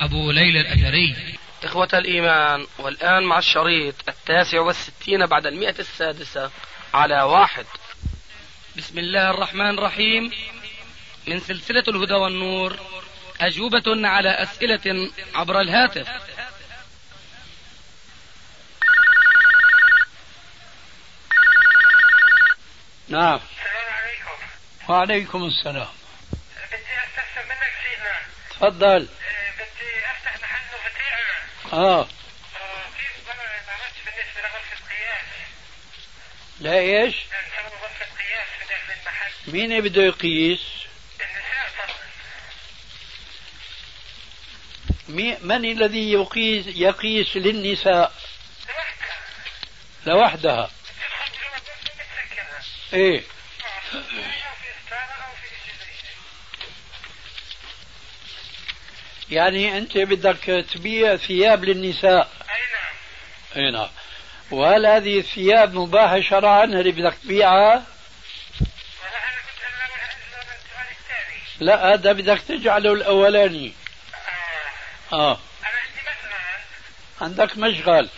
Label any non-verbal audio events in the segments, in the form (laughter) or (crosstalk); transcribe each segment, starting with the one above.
أبو ليلى الأثري. إخوة الإيمان والآن مع الشريط التاسع والستين بعد المئة السادسة على واحد. بسم الله الرحمن الرحيم. من سلسلة الهدى والنور أجوبة على أسئلة عبر الهاتف. نعم. السلام عليكم. وعليكم السلام. بدي أستفسر منك سيدنا تفضل آه، بدي افتح محل وبتيع آه. آه، كيف بالنسبة لغرفه قياس لا إيش؟ نسوي غرفه قياس في داخل المحل مين بده يقيس؟ النساء من الذي يقيس يقيس للنساء؟ لوحدها. لوحدها. إيه آه، في في ستاره أو في شيء زي هيك يعني أنت بدك تبيع ثياب للنساء. أي نعم. أي نعم. وهل هذه الثياب مباحة شرعا اللي بدك تبيعها؟ لا هذا بدك تجعله الأولاني. آه، آه. مثلا عندك مشغل. آه.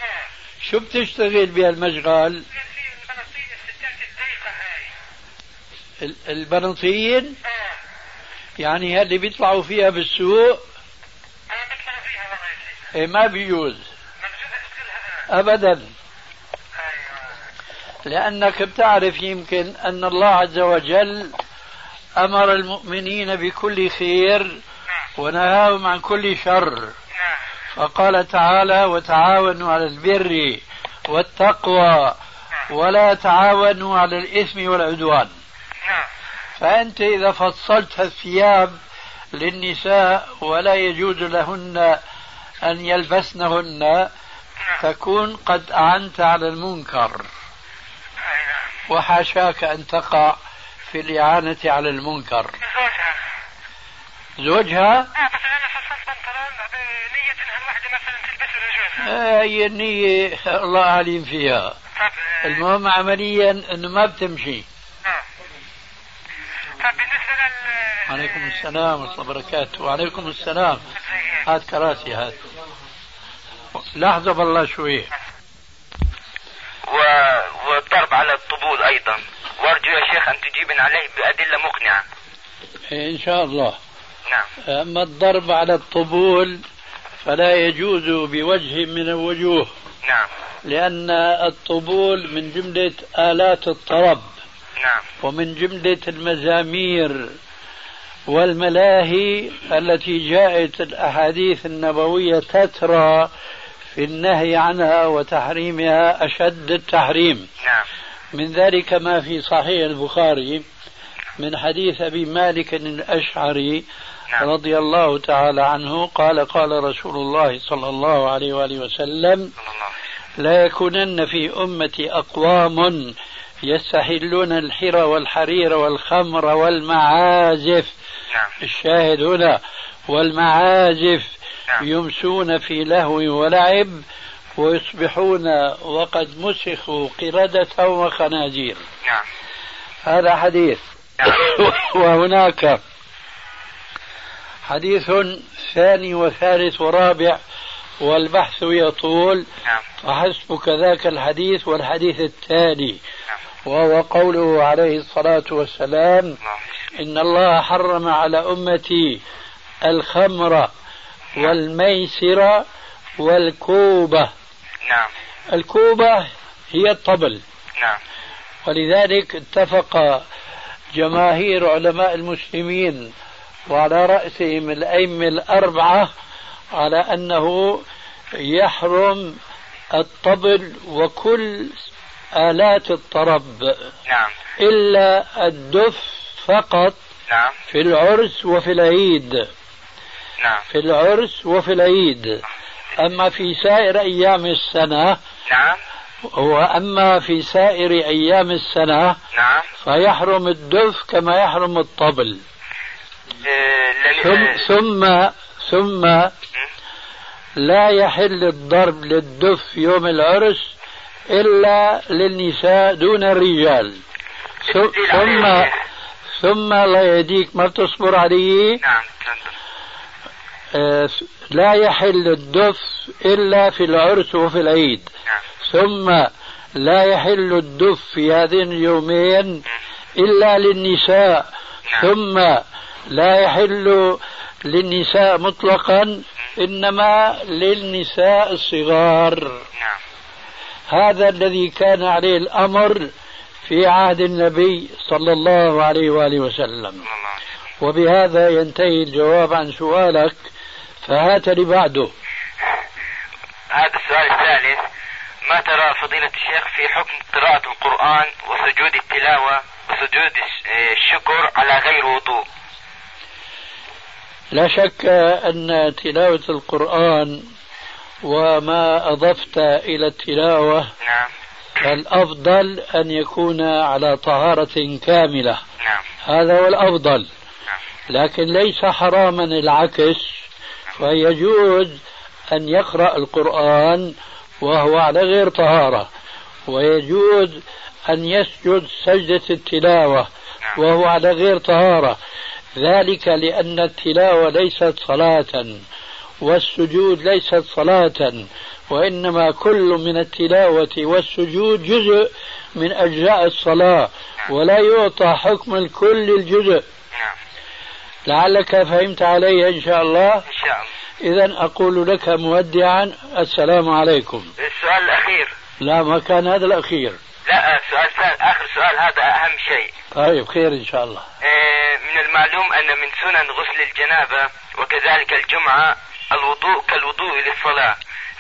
شو بتشتغل بهالمشغل؟ البناطيل آه. يعني اللي بيطلعوا فيها بالسوق أنا بطلع فيها والله يا سيدي إيه ما بيجوز. أيوه لأنك بتعرف يمكن أن الله عز وجل أمر المؤمنين بكل خير ونهاهم عن كل شر. فقال تعالى وتعاونوا على البر والتقوى ولا تعاونوا على الإثم والعدوان. فأنت إذا فصلت الثياب للنساء ولا يجوز لهن أن يلبسنهن نعم. تكون قد أعنت على المنكر. نعم. وحاشاك أن تقع في الإعانة على المنكر. زوجها. زوجها؟ بس أنا فصلت بنطلون بنية انها الوحدة مثلا تلبسه لجوزها آه، هي النية الله عليم فيها. طب آه، المهم عمليا انه ما بتمشي. آه. طب بالنسبة لل عليكم السلام ورحمة الله وبركاته. وعليكم السلام. هات كراسي هات. لحظة بالله شوي و... والضرب على الطبول أيضا. وأرجو يا شيخ أن تجيبن عليه بأدلة مقنعة. إن شاء الله. نعم. أما الضرب على الطبول فلا يجوز بوجه من الوجوه. نعم. لأن الطبول من جملة آلات الطرب. نعم. ومن جملة المزامير. والملاهي التي جاءت الأحاديث النبوية تترى في النهي عنها وتحريمها أشد التحريم. نعم. من ذلك ما في صحيح البخاري من حديث أبي مالك الأشعري نعم. رضي الله تعالى عنه قال قال رسول الله صلى الله عليه وآله وسلم لا يكونن في أمتي أقوام يستحلون الحر والحرير والخمر والمعازف نعم. الشاهد هنا والمعازف نعم. يمسون في لهو ولعب ويصبحون وقد مسخوا قردة وخنازير. نعم. هذا حديث. نعم. (laughs) وهناك حديث ثاني وثالث ورابع والبحث يطول. نعم. فحسبك ذاك الحديث والحديث التالي نعم. وهو قوله عليه الصلاة والسلام الله إن الله حرم على أمتي الخمر والميسر والكوبة. نعم. الكوبة هي الطبل. نعم. ولذلك اتفق جماهير علماء المسلمين وعلى رأسهم الأئمة الأربعة على أنه يحرم الطبل وكل آلات الطرب. نعم. إلا الدف فقط نعم. في العرس وفي العيد. نعم. في العرس وفي العيد. أما في سائر أيام السنة نعم. وأما في سائر أيام السنة نعم. فيحرم الدف كما يحرم الطبل. لن- ثم آه، ثم ثم لا يحل الضرب للدف يوم العرس إلا للنساء دون الرجال. ثم. ثم الله يهديك ما بتصبر عليه. نعم. آه، لا يحل الدف إلا في العرس وفي العيد. نعم. ثم لا يحل الدف في هذين اليومين إلا للنساء. نعم. ثم لا يحل للنساء مطلقا إنما للنساء الصغار. نعم. هذا الذي كان عليه الأمر في عهد النبي صلى الله عليه وآله وسلم. وبهذا ينتهي الجواب عن سؤالك فهات لي بعده. هذا السؤال الثالث ما ترى فضيلة الشيخ في حكم قراءة القرآن وسجود التلاوة وسجود الش- الشكر على غير وضوء؟ لا شك أن تلاوة القرآن وما أضفت إلى التلاوة نعم. فالأفضل أن يكون على طهارة كاملة. نعم. هذا هو الأفضل. نعم. لكن ليس حراما العكس فيجوز أن يقرأ القرآن وهو على غير طهارة. ويجوز أن يسجد سجدة التلاوة وهو على غير طهارة. ذلك لأن التلاوة ليست صلاة والسجود ليست صلاة. وإنما كل من التلاوة والسجود جزء من أجزاء الصلاة ولا يعطى حكم الكل الجزء. نعم. لعلك فهمت علي إن شاء الله؟ إن شاء الله. إذا أقول لك مودعا السلام عليكم. السؤال الأخير. لا ما كان هذا الأخير. لا سؤال ثاني آخر سؤال هذا أهم شيء. طيب خير إن شاء الله. آه، من المعلوم أن من سنن غسل الجنابة وكذلك الجمعة الوضوء كالوضوء للصلاة.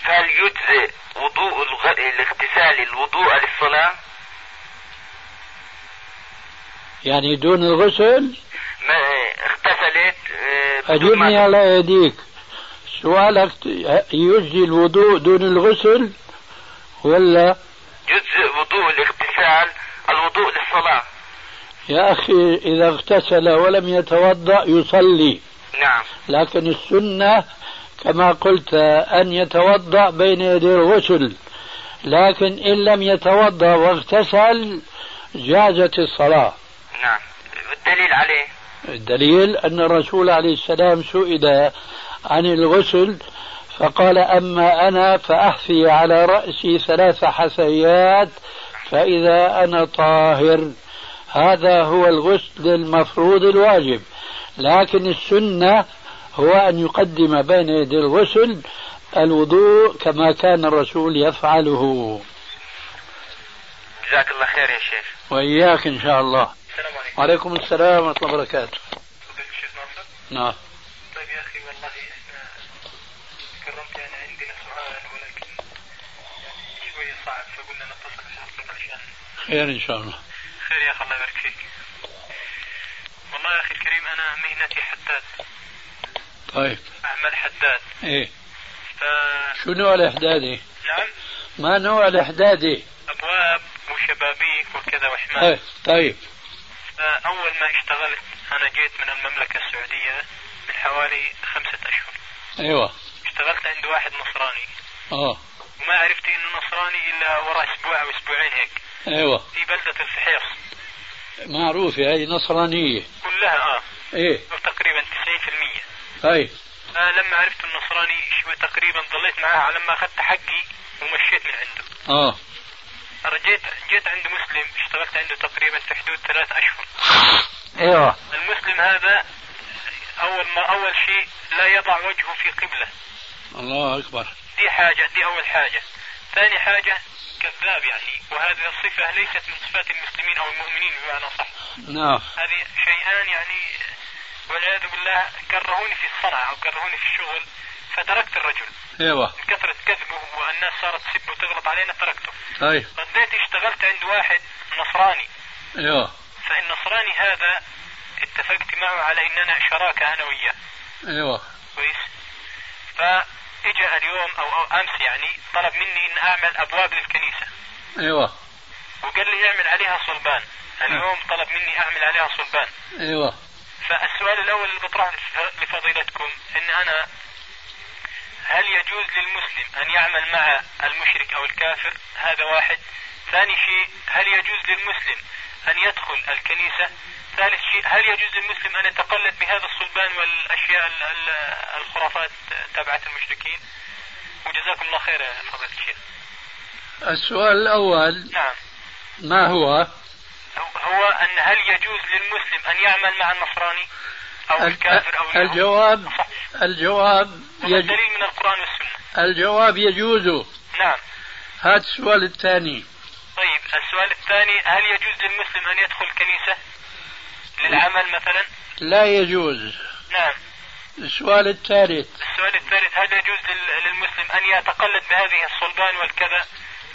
فهل يجزئ وضوء الغ... الاغتسال الوضوء للصلاة؟ يعني دون الغسل؟ ما اغتسلت آه، أجبني على يديك. سؤالك يجزي الوضوء دون الغسل ولا؟ يجزئ وضوء الاغتسال الوضوء للصلاة. يا أخي إذا اغتسل ولم يتوضأ يصلي. نعم. لكن السنة كما قلت أن يتوضأ بين يدي الغسل. لكن إن لم يتوضأ واغتسل جازت الصلاة. نعم. والدليل عليه؟ الدليل أن الرسول عليه السلام سئل عن الغسل فقال أما أنا فأحفي على رأسي ثلاث حثيات فإذا أنا طاهر. هذا هو الغسل المفروض الواجب. لكن السنة هو أن يقدم بين يدي الغسل الوضوء كما كان الرسول يفعله. جزاك الله خير يا شيخ. وإياك إن شاء الله. السلام عليكم. وعليكم السلام ورحمة الله وبركاته. نعم. طيب يا أخي والله كرمت يعني عندنا سؤال ولكن يعني شوية صعب فقلنا نتصل بحضرتك عشان خير إن شاء الله. خير يا أخي الله يبارك فيك. والله يا أخي الكريم أنا مهنتي حداد طيب. اعمل حداد. إيه. ف شو نوع الإحدادي؟ نعم. ما نوع الإحدادي؟ أبواب وشبابيك وكذا وحمام طيب طيب. فاول ما اشتغلت أنا جيت من المملكة السعودية من حوالي خمسة أشهر. أيوه. اشتغلت عند واحد نصراني. آه. وما عرفت إنه نصراني إلا ورا أسبوع أو أسبوعين هيك. أيوه. في بلدة الفحيص. معروفة هذه نصرانية. كلها آه. إيه. تقريبا 90% طيب. فلما عرفت النصراني شوي تقريبا ضليت معاه على ما أخذت حقي ومشيت من عنده. آه. رجيت جيت عند مسلم اشتغلت عنده تقريبا في حدود ثلاث أشهر. أيوه. المسلم هذا أول ما أول شيء لا يضع وجهه في قبلة. الله أكبر. دي حاجة دي أول حاجة. ثاني حاجة كذاب يعني وهذه الصفة ليست من صفات المسلمين أو المؤمنين بمعنى صح. نعم. هذه شيئان يعني والعياذ بالله كرهوني في الصنعة أو كرهوني في الشغل فتركت الرجل. أيوه. من كثرة كذبه والناس صارت تسب وتغلط علينا تركته. طيب رديت اشتغلت عند واحد نصراني. أيوه. فالنصراني هذا اتفقت معه على إننا شراكة أنا وياه. أيوه. كويس؟ فإجا اليوم أو, أو أمس يعني طلب مني إن أعمل أبواب للكنيسة. أيوه. وقال لي اعمل عليها صلبان. اليوم طلب مني أعمل عليها صلبان. أيوه. فالسؤال الأول اللي بطرحه لفضيلتكم إن أنا هل يجوز للمسلم أن يعمل مع المشرك أو الكافر؟ هذا واحد. ثاني شيء هل يجوز للمسلم أن يدخل الكنيسة؟ ثالث شيء هل يجوز للمسلم أن يتقلد بهذا الصلبان ال- الخرافات تبعت المشركين؟ وجزاكم الله خير يا فضيلة الشيخ. السؤال الأول نعم. ما هو هو- أن هل يجوز للمسلم أن يعمل مع النصراني أو الكافر أو اليهود؟ الجواب. الجواب يج... الدليل من القرآن والسنة. الجواب يجوز. نعم. هات السؤال الثاني. طيب السؤال الثاني هل يجوز للمسلم أن يدخل كنيسة للعمل مثلا؟ لا يجوز. نعم. السؤال الثالث. السؤال الثالث هل يجوز لل- للمسلم أن يتقلد بهذه الصلبان والكذا؟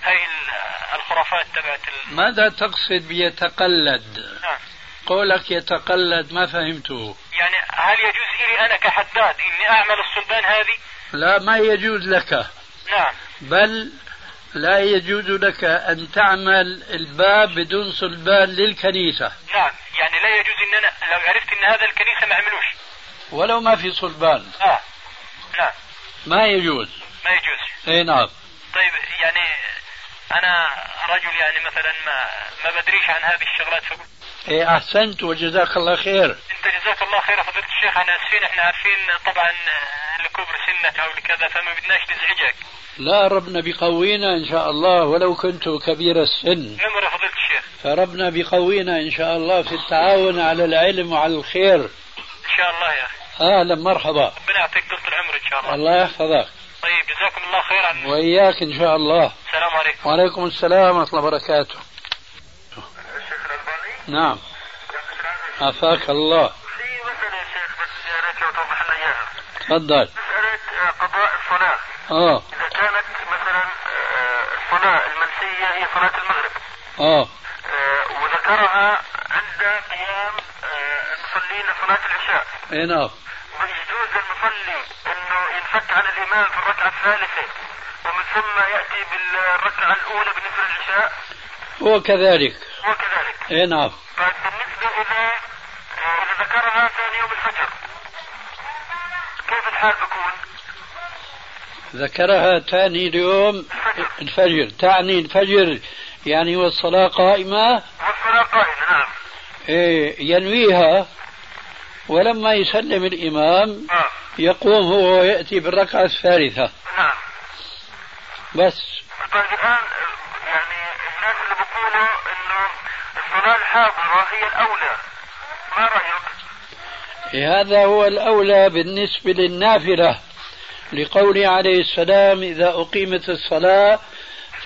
ال- الخرافات تبعت ال... ماذا تقصد بيتقلد؟ نعم. قولك يتقلد ما فهمته. يعني هل يجوز لي أنا كحداد إني أعمل الصلبان هذه؟ لا ما يجوز لك. نعم. بل لا يجوز لك أن تعمل الباب بدون صلبان للكنيسة. نعم. يعني لا يجوز إن أنا لو عرفت إن هذا الكنيسة ما عملوش ولو ما في صلبان آه. نعم. ما يجوز. ما يجوز. اي نعم. طيب يعني أنا رجل يعني مثلا ما ما بدريش عن هذه الشغلات فقلت اي أحسنت وجزاك الله خير. أنت جزاك الله خير يا فضيلة الشيخ. أنا أسفين إحنا عارفين طبعا آه، لكبر سنك أو لكذا فما بدناش نزعجك. لا ربنا بيقوينا إن شاء الله ولو كنت كبير السن. عمر يا فضيلة الشيخ. فربنا بيقوينا إن شاء الله في التعاون على العلم وعلى الخير. إن شاء الله يا أخي. أهلا مرحبا. ربنا يعطيك طول العمر إن شاء الله. الله يحفظك. طيب جزاكم الله خير عن وإياك إن شاء الله. السلام عليكم. وعليكم السلام ورحمة الله وبركاته. الشيخ الألباني؟ نعم. عافاك الله. في مسألة يا شيخ بس يا ريت لو توضح لنا إياها. تفضل. مسألة آه، قضاء الصلاة. آه. إذا كانت مثلا آه، الصلاة المنسية هي صلاة المغرب. آه. آه، وذكرها عند قيام المصلين لصلاة العشاء. إي نعم. ويجوز للمصلي أنه ينفك عن الإمام في الركعة الثالثة ومن ثم يأتي بالركعة الأولى بالنسبة للعشاء؟ هو كذلك. وكذلك اي نعم. طيب بالنسبة إذا آه، إذا ذكرها ثاني يوم الفجر كيف الحال بكون؟ ذكرها ثاني اليوم الفجر. تعني الفجر يعني والصلاة قائمة؟ والصلاة قائمة نعم. إيه ينويها؟ ولما يسلم الإمام آه. يقوم هو ويأتي بالركعة الثالثة. نعم. بس. طيب الآن يعني الناس اللي بيقولوا إنه الصلاة الحاضرة هي الأولى. ما رأيك؟ إيه هذا هو الأولى بالنسبة للنافلة. لقوله عليه السلام إذا أقيمت الصلاة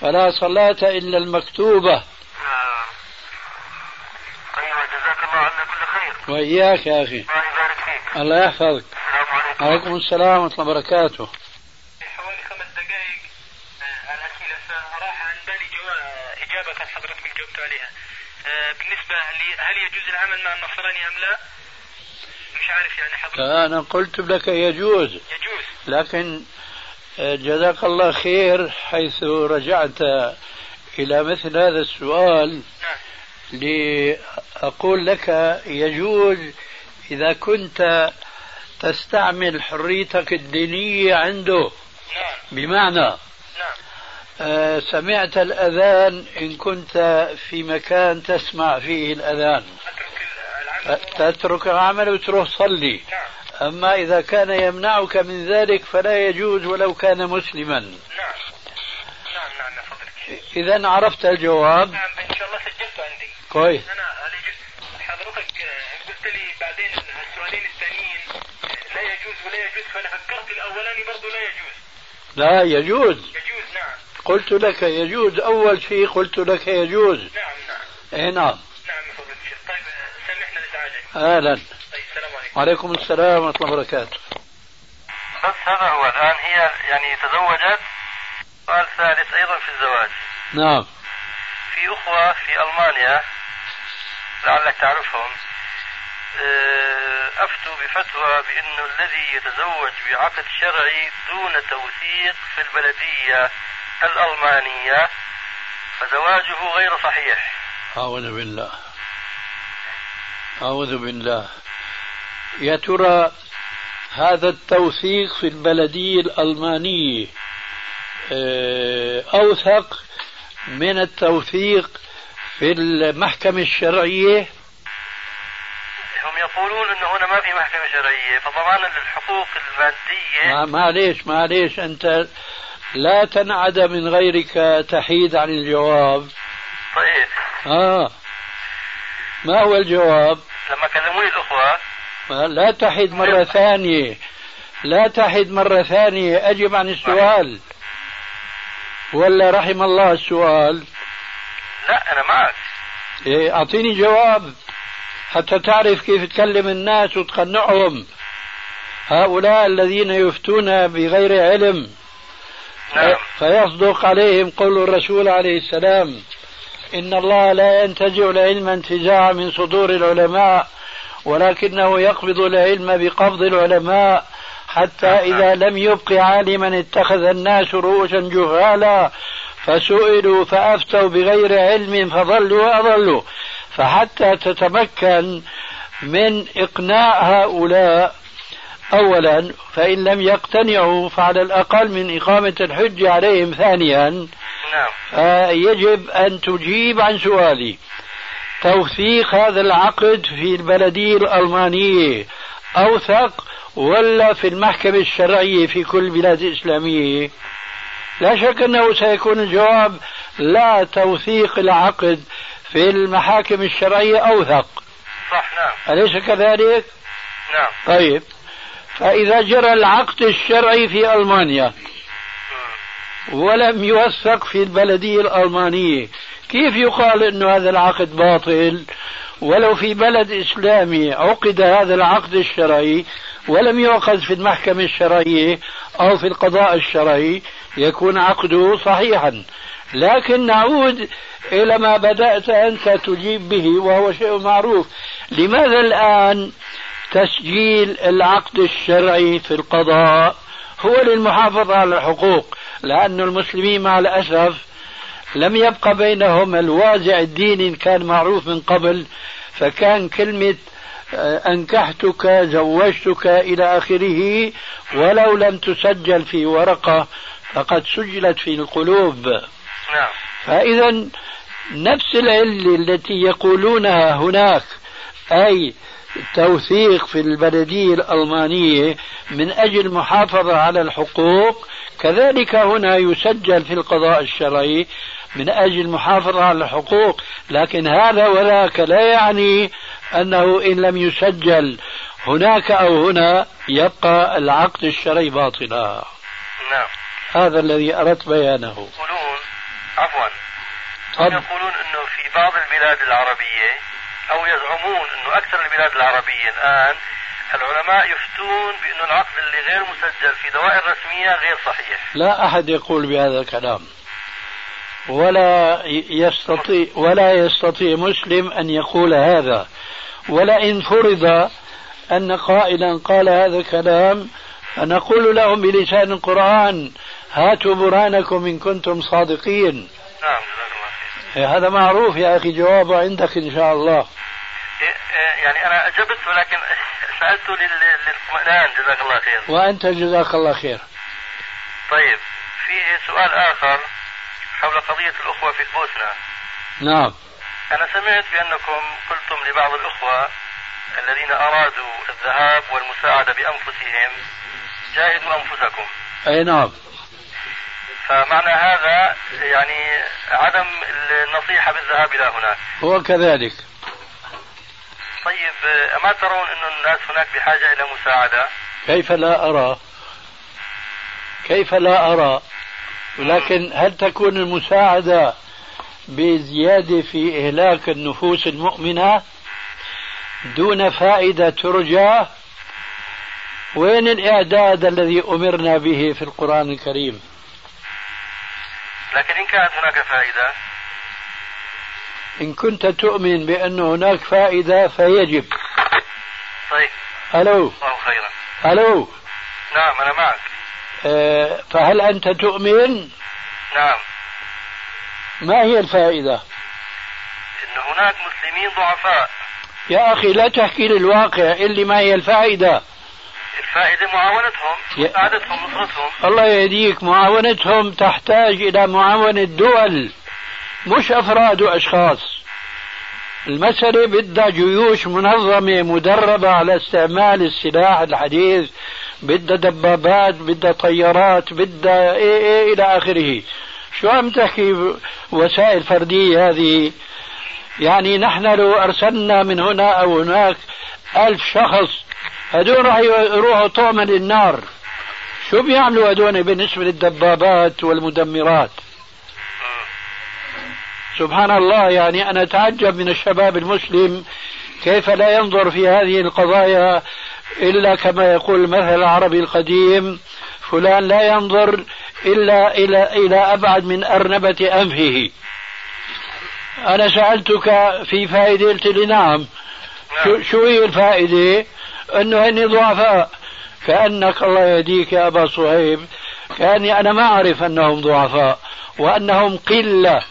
فلا صلاة إلا المكتوبة آه. أيوة جزاك الله عنا كل خير وإياك يا أخي الله يبارك فيك الله يحفظك. السلام عليكم عليكم السلام ورحمة الله وبركاته. حوالي خمس دقائق الأسئلة فراح عن بالي إجابة كان حضرتكم جاوبتوا عليها بالنسبة لي هل يجوز العمل مع النصراني أم لا؟ مش عارف يعني حضرتك أنا قلت لك يجوز يجوز. لكن آه، جزاك الله خير حيث رجعت إلى مثل هذا السؤال. نعم. لأقول لك يجوز إذا كنت تستعمل حريتك الدينية عنده. نعم. بمعنى نعم. آه، سمعت الأذان إن كنت في مكان تسمع فيه الأذان. تترك العمل وتروح صلي. نعم. أما إذا كان يمنعك من ذلك فلا يجوز ولو كان مسلما. نعم. نعم نعم إذا عرفت الجواب. نعم إن شاء الله كويس. جزء حضرتك آه، قلت لي بعدين السؤالين الثانيين آه، لا يجوز ولا يجوز فأنا فكرت الأولاني برضه لا يجوز. لا يجوز. يجوز نعم. قلت لك يجوز أول شيء قلت لك يجوز. نعم نعم. إيه نعم. نعم الشيخ. طيب آه، سامحنا لإزعاجك أهلا. طيب السلام عليكم. وعليكم السلام ورحمة الله وبركاته. بس هذا هو الآن هي يعني تزوجت. سؤال ثالث أيضا في الزواج. نعم. في أخوة في ألمانيا. لعلك تعرفهم. آه، أفتوا بفتوى بأنه الذي يتزوج بعقد شرعي دون توثيق في البلدية الألمانية فزواجه غير صحيح. أعوذ بالله. أعوذ بالله. يا ترى هذا التوثيق في البلدية الألمانية آه، أوثق من التوثيق في المحكمة الشرعية؟ هم يقولون إنه هنا ما في محكمة شرعية فطبعا الحقوق المادية معليش معليش أنت لا تنعد من غيرك تحيد عن الجواب. طيب. آه. ما هو الجواب؟ لما كلموني الأخوة. لا تحد مرة ثانية. لا تحد مرة ثانية أجب عن السؤال. ولا رحم الله السؤال. لا أنا معك. إيه أعطيني جواب. حتى تعرف كيف تكلم الناس وتقنعهم. هؤلاء الذين يفتون بغير علم. نعم. فيصدق عليهم قول الرسول عليه السلام. إن الله لا ينتزع العلم انتزاعا من صدور العلماء ولكنه يقبض العلم بقبض العلماء حتى إذا لم يبق عالما اتخذ الناس رؤوسا جهالا فسئلوا فأفتوا بغير علم فضلوا وأضلوا. فحتى تتمكن من إقناع هؤلاء أولا فإن لم يقتنعوا فعلى الأقل من إقامة الحجة عليهم ثانيا نعم. يجب أن تجيب عن سؤالي. توثيق هذا العقد في البلدية الألمانية أوثق ولا في المحكمة الشرعية في كل بلاد إسلامية؟ لا شك أنه سيكون الجواب لا توثيق العقد في المحاكم الشرعية أوثق. صح نعم. أليس كذلك؟ نعم. طيب. فإذا جرى العقد الشرعي في ألمانيا ولم يوثق في البلدية الألمانية كيف يقال أن هذا العقد باطل؟ ولو في بلد إسلامي عقد هذا العقد الشرعي ولم يؤخذ في المحكمة الشرعية أو في القضاء الشرعي يكون عقده صحيحا. لكن نعود إلى ما بدأت أنت تجيب به وهو شيء معروف. لماذا الآن تسجيل العقد الشرعي في القضاء هو للمحافظة على الحقوق؟ لأن المسلمين مع الأسف لم يبقى بينهم الوازع الديني كان معروف من قبل. فكان كلمة آه، أنكحتك زوجتك إلى آخره ولو لم تسجل في ورقة فقد سجلت في القلوب. نعم. فإذا نفس العلة التي يقولونها هناك أي توثيق في البلدية الألمانية من أجل محافظة على الحقوق كذلك هنا يسجل في القضاء الشرعي من أجل المحافظة على الحقوق. لكن هذا وذاك لا يعني أنه إن لم يسجل هناك أو هنا يبقى العقد الشرعي باطلا. نعم. هذا الذي أردت بيانه. يقولون عفوا يقولون أنه في بعض البلاد العربية أو يزعمون أنه أكثر البلاد العربية الآن العلماء يفتون بأن العقد اللي غير مسجل في دوائر رسمية غير صحيح؟ لا أحد يقول بهذا الكلام. ولا يستطيع ولا يستطيع مسلم أن يقول هذا. ولئن فرض أن قائلا قال هذا الكلام فنقول لهم بلسان القرآن هاتوا برهانكم إن كنتم صادقين. نعم إيه، هذا معروف يا أخي جوابه عندك إن شاء الله. إيه، إيه، يعني أنا أجبت ولكن سألته للإطمئنان جزاك الله خير. وأنت جزاك الله خير. طيب في سؤال آخر حول قضية الأخوة في البوسنة نعم. أنا سمعت بأنكم قلتم لبعض الأخوة الذين أرادوا الذهاب والمساعدة بأنفسهم جاهدوا أنفسكم. أي نعم. فمعنى هذا يعني عدم النصيحة بالذهاب إلى هناك. هو كذلك طيب أما ترون أن الناس هناك بحاجة إلى مساعدة؟ كيف لا أرى؟ كيف لا أرى؟ ولكن هل تكون المساعدة بزيادة في إهلاك النفوس المؤمنة دون فائدة ترجى؟ وين الإعداد الذي أمرنا به في القرآن الكريم؟ لكن إن كانت هناك فائدة. إن كنت تؤمن بأن هناك فائدة فيجب. طيب. ألو. الله خيرا. ألو. نعم أنا معك. أه فهل أنت تؤمن؟ نعم. ما هي الفائدة؟ أن هناك مسلمين ضعفاء. يا أخي لا تحكي لي الواقع اللي ما هي الفائدة. الفائدة معاونتهم مساعدتهم نصرتهم. الله يهديك. معاونتهم تحتاج إلى معاونة دول مش أفراد وأشخاص. المسألة بدها جيوش منظمة مدربة على استعمال السلاح الحديث بدها دبابات بدها طيارات بدها إيه إيه إلى آخره. شو عم تحكي وسائل فردية هذه؟ يعني نحن لو أرسلنا من هنا أو هناك ألف شخص هدول راح يروحوا طعما للنار. شو بيعملوا هدول بالنسبة للدبابات والمدمرات؟ سبحان الله يعني أنا أتعجب من الشباب المسلم كيف لا ينظر في هذه القضايا إلا كما يقول المثل العربي القديم فلان لا ينظر إلا إلى إلى أبعد من أرنبة أنفه. أنا سألتك في فائدة قلت لي نعم. شو, شو هي الفائدة؟ أنه هني ضعفاء كأنك الله يهديك يا أبا صهيب. كأني أنا ما أعرف أنهم ضعفاء وأنهم قلة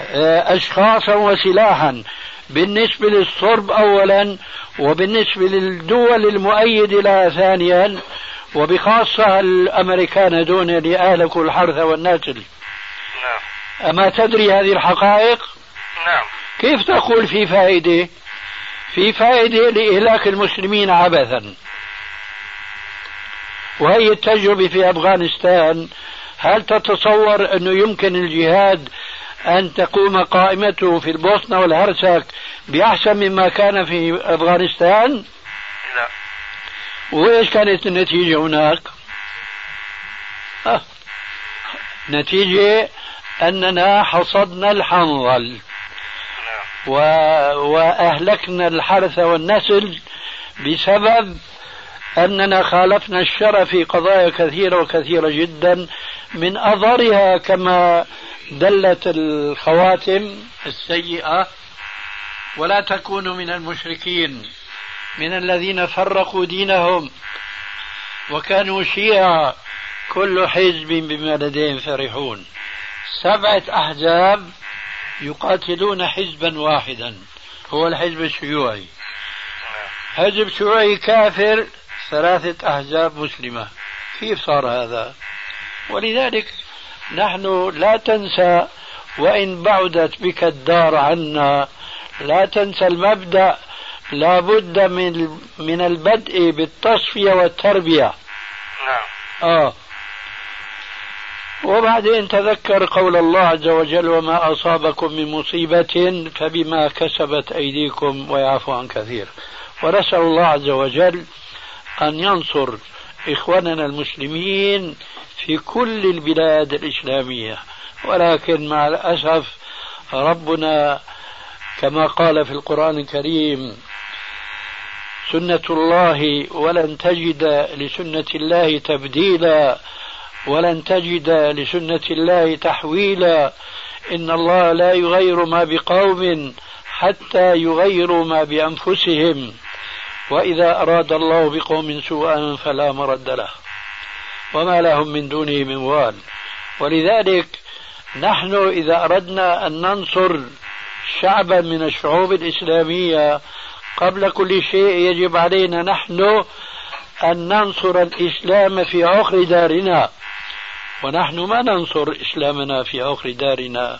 آه، أشخاصا وسلاحا. بالنسبة للصرب أولا وبالنسبة للدول المؤيدة لها ثانيا وبخاصة الأمريكان دون اللي أهلكوا الحرث والنسل. نعم. أما تدري هذه الحقائق؟ نعم. كيف تقول في فائدة؟ في فائدة لإهلاك المسلمين عبثا. وهي التجربة في أفغانستان. هل تتصور أنه يمكن الجهاد أن تقوم قائمته في البوسنة والهرسك بأحسن مما كان في أفغانستان؟ لا. وإيش كانت النتيجة هناك؟ آه. نتيجة أننا حصدنا الحنظل. و... وأهلكنا الحرث والنسل بسبب أننا خالفنا الشرع في قضايا كثيرة وكثيرة جدا. من أضرها كما دلت الخواتم السيئة ولا تكونوا من المشركين من الذين فرقوا دينهم وكانوا شيعا كل حزب بما لديهم فرحون. سبعة أحزاب يقاتلون حزبا واحدا. هو الحزب الشيوعي. حزب شيوعي كافر ثلاثة أحزاب مسلمة. كيف صار هذا؟ ولذلك نحن لا تنسى وإن بعدت بك الدار عنا لا تنسى المبدأ. لا بد من من البدء بالتصفية والتربية. نعم. آه. وبعدين تذكر قول الله عز وجل وما أصابكم من مصيبة فبما كسبت أيديكم ويعفو عن كثير. ونسأل الله عز وجل أن ينصر إخواننا المسلمين في كل البلاد الإسلامية. ولكن مع الأسف ربنا كما قال في القرآن الكريم سنة الله ولن تجد لسنة الله تبديلا ولن تجد لسنة الله تحويلا. إن الله لا يغير ما بقوم حتى يغيروا ما بأنفسهم. وإذا أراد الله بقوم سوءا فلا مرد له. وما لهم من دونه من وال. ولذلك نحن إذا أردنا أن ننصر شعبا من الشعوب الإسلامية قبل كل شيء يجب علينا نحن أن ننصر الإسلام في عقر دارنا. ونحن ما ننصر إسلامنا في عقر دارنا.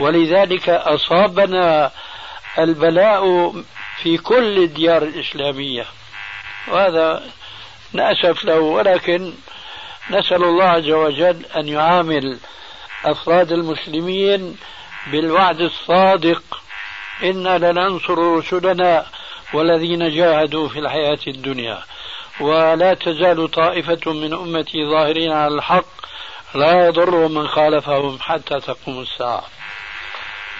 ولذلك أصابنا البلاء في كل الديار الإسلامية. وهذا نأسف له ولكن نسأل الله عز وجل أن يعامل أفراد المسلمين بالوعد الصادق. إنا لننصر رسلنا والذين جاهدوا في الحياة الدنيا. ولا تزال طائفة من أمتي ظاهرين على الحق لا يضرهم من خالفهم حتى تقوم الساعة.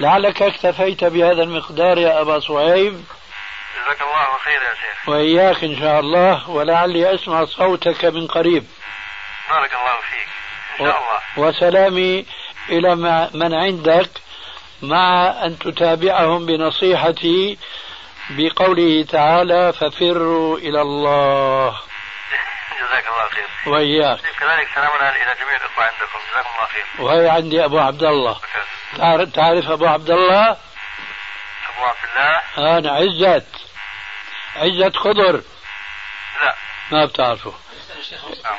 لعلك اكتفيت بهذا المقدار يا أبا صهيب. جزاك الله خير يا شيخ. وإياك إن شاء الله ولعلي أسمع صوتك من قريب. بارك الله فيك. إن شاء الله. وسلامي إلى ما- من عندك مع أن تتابعهم بنصيحتي بقوله تعالى ففروا إلى الله. جزاك الله خير. وإياك. كذلك؟ سلامنا إلى جميع الإخوة عندكم. جزاكم الله خير. وهي عندي أبو عبد الله. تعرف, تعرف أبو عبد الله؟ أبو عبد الله؟ أنا عزت. عزت خضر. لا. ما بتعرفه. نعم.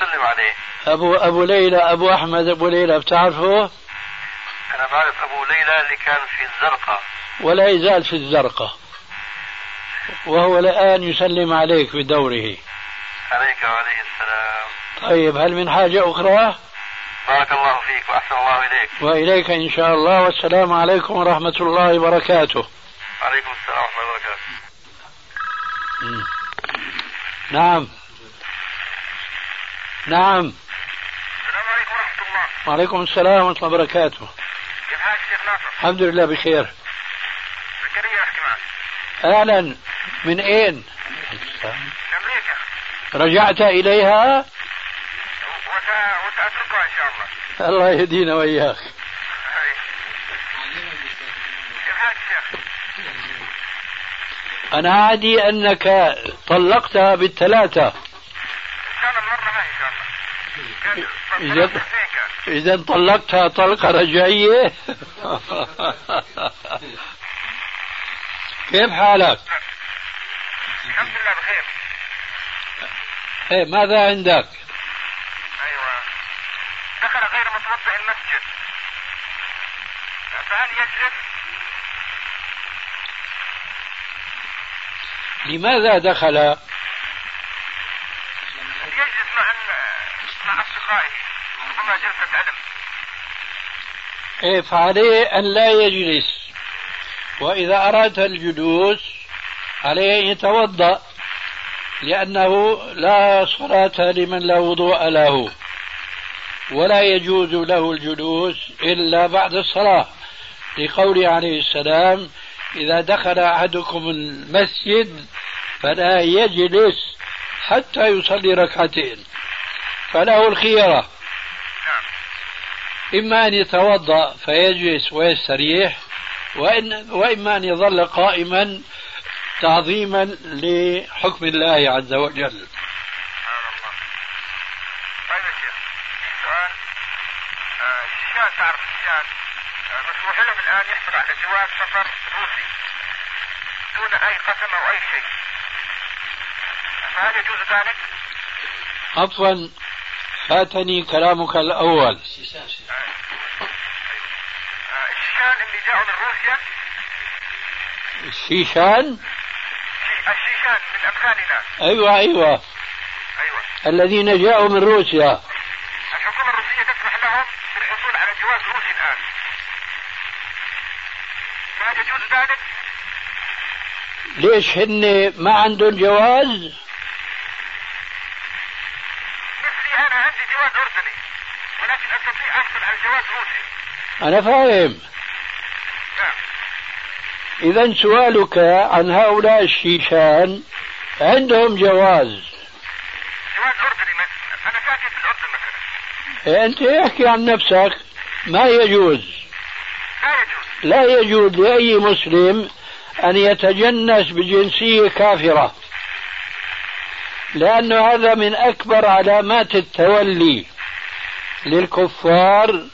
سلم عليه. أبو أبو ليلى أبو أحمد أبو ليلى بتعرفه؟ أنا بعرف أبو ليلى اللي كان في الزرقاء. ولا يزال في الزرقاء. وهو الآن يسلم عليك بدوره. عليك وعليه السلام. طيب هل من حاجة أخرى؟ بارك الله فيك وأحسن الله إليك. وإليك إن شاء الله. والسلام عليكم ورحمة الله وبركاته. عليكم السلام ورحمة الله وبركاته. نعم. نعم. السلام عليكم ورحمة الله. وعليكم السلام ورحمة الله وبركاته. كيف حالك شيخ ناصر؟ الحمد لله بخير. زكريا أحكي معك. أهلا. من أين؟ من أمريكا. رجعت إليها. وسأتركها إن شاء الله. الله يهدينا وإياك؟ أنا عادي أنك طلقتها بالثلاثة. إذا إذا طلقتها طلقة رجعية. (laughs) كيف حالك؟ الحمد لله بخير. إيه ماذا عندك؟ أيوة دخل غير متوضئ المسجد فهل يجلس؟ لماذا دخل؟ يجلس مع مع أصدقائه ربما جلسة علم إيه فعليه أن لا يجلس وإذا أراد الجلوس عليه أن يتوضأ لأنه لا صلاة لمن لا وضوء له ولا يجوز له الجلوس إلا بعد الصلاة. لقوله عليه السلام إذا دخل أحدكم المسجد فلا يجلس حتى يصلي ركعتين فله الخيرة. إما أن يتوضأ فيجلس ويستريح وإن وإما أن يظل قائما تعظيما لحكم الله عز وجل. الشيشان تعرف الشيشان مسموح لهم الآن يحصل على جواز سفر روسي دون أي قسم أو أي شيء فهل يجوز ذلك؟ عفوا فاتني كلامك الأول. آه، الشيشان اللي جاءوا من روسيا. الشيشان؟ شي- الشيشان من أمثالنا أيوة أيوة. أيوة. الذين جاءوا من روسيا. الحكومة الروسية تسمح لهم بالحصول على جواز روسي الآن. فهل يجوز ذلك؟ ليش هن ما عندهم جواز؟ مثلي أنا عندي جواز أردني ولكن أستطيع أحصل على جواز روسي أنا فاهم. نعم. إذا سؤالك عن هؤلاء الشيشان عندهم جواز. أنا ساكن في الأردن مثلا. أنت احكي عن نفسك. ما يجوز؟ لا يجوز. لا يجوز لأي مسلم أن يتجنس بجنسية كافرة. لأن هذا من أكبر علامات التولي للكفار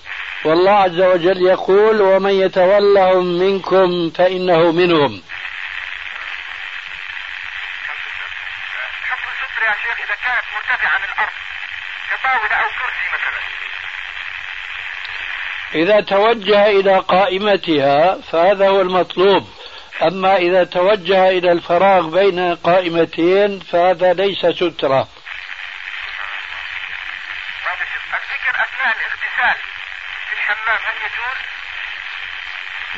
والله عز وجل يقول ومن يتولهم منكم فإنه منهم. حفظ الستر يا شيخ إذا كانت مرتفعة عن الأرض كطاولة أو كرسي مثلا. إذا توجه إلى قائمتها فهذا هو المطلوب. أما إذا توجه إلى الفراغ بين قائمتين فهذا ليس سترة هذا شيء الذكر أثناء الاغتسال في الحمام هل يجوز؟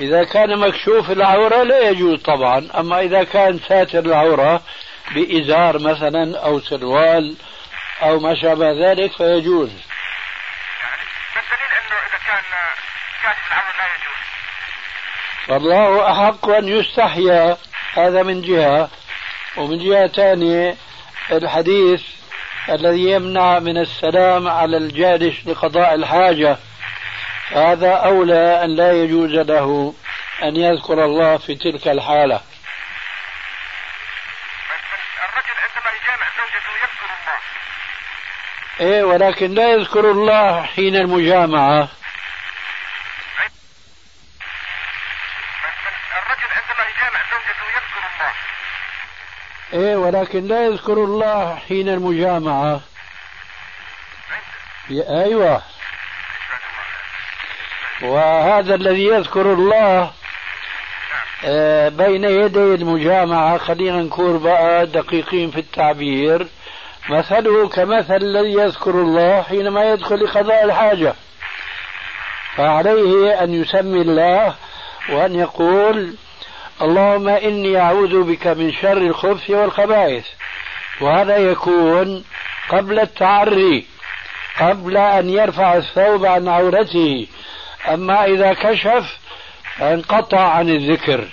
إذا كان مكشوف العورة لا يجوز طبعا. أما إذا كان ساتر العورة بإزار مثلا أو سروال أو ما شابه ذلك فيجوز. يعني فالدليل أنه إذا كان كاشف العور لا يجوز فالله أحق أن يستحيا هذا من جهة. ومن جهة ثانية الحديث الذي يمنع من السلام على الجالس لقضاء الحاجة. هذا أولى أن لا يجوز له أن يذكر الله في تلك الحالة. الرجل عندما يجامع زوجته يذكر الله. إيه ولكن لا يذكر الله حين المجامعة. الرجل عندما يجامع زوجته يذكر الله. إيه ولكن لا يذكر الله حين المجامعة. أيوة. وهذا الذي يذكر الله آه، بين يدي المجامعة خلينا نكون بقى دقيقين في التعبير. مثله كمثل الذي يذكر الله حينما يدخل لقضاء الحاجة. فعليه أن يسمي الله وأن يقول اللهم إني أعوذ بك من شر الخبث والخبائث. وهذا يكون قبل التعري قبل أن يرفع الثوب عن عورته. أما إذا كشف انقطع عن الذكر.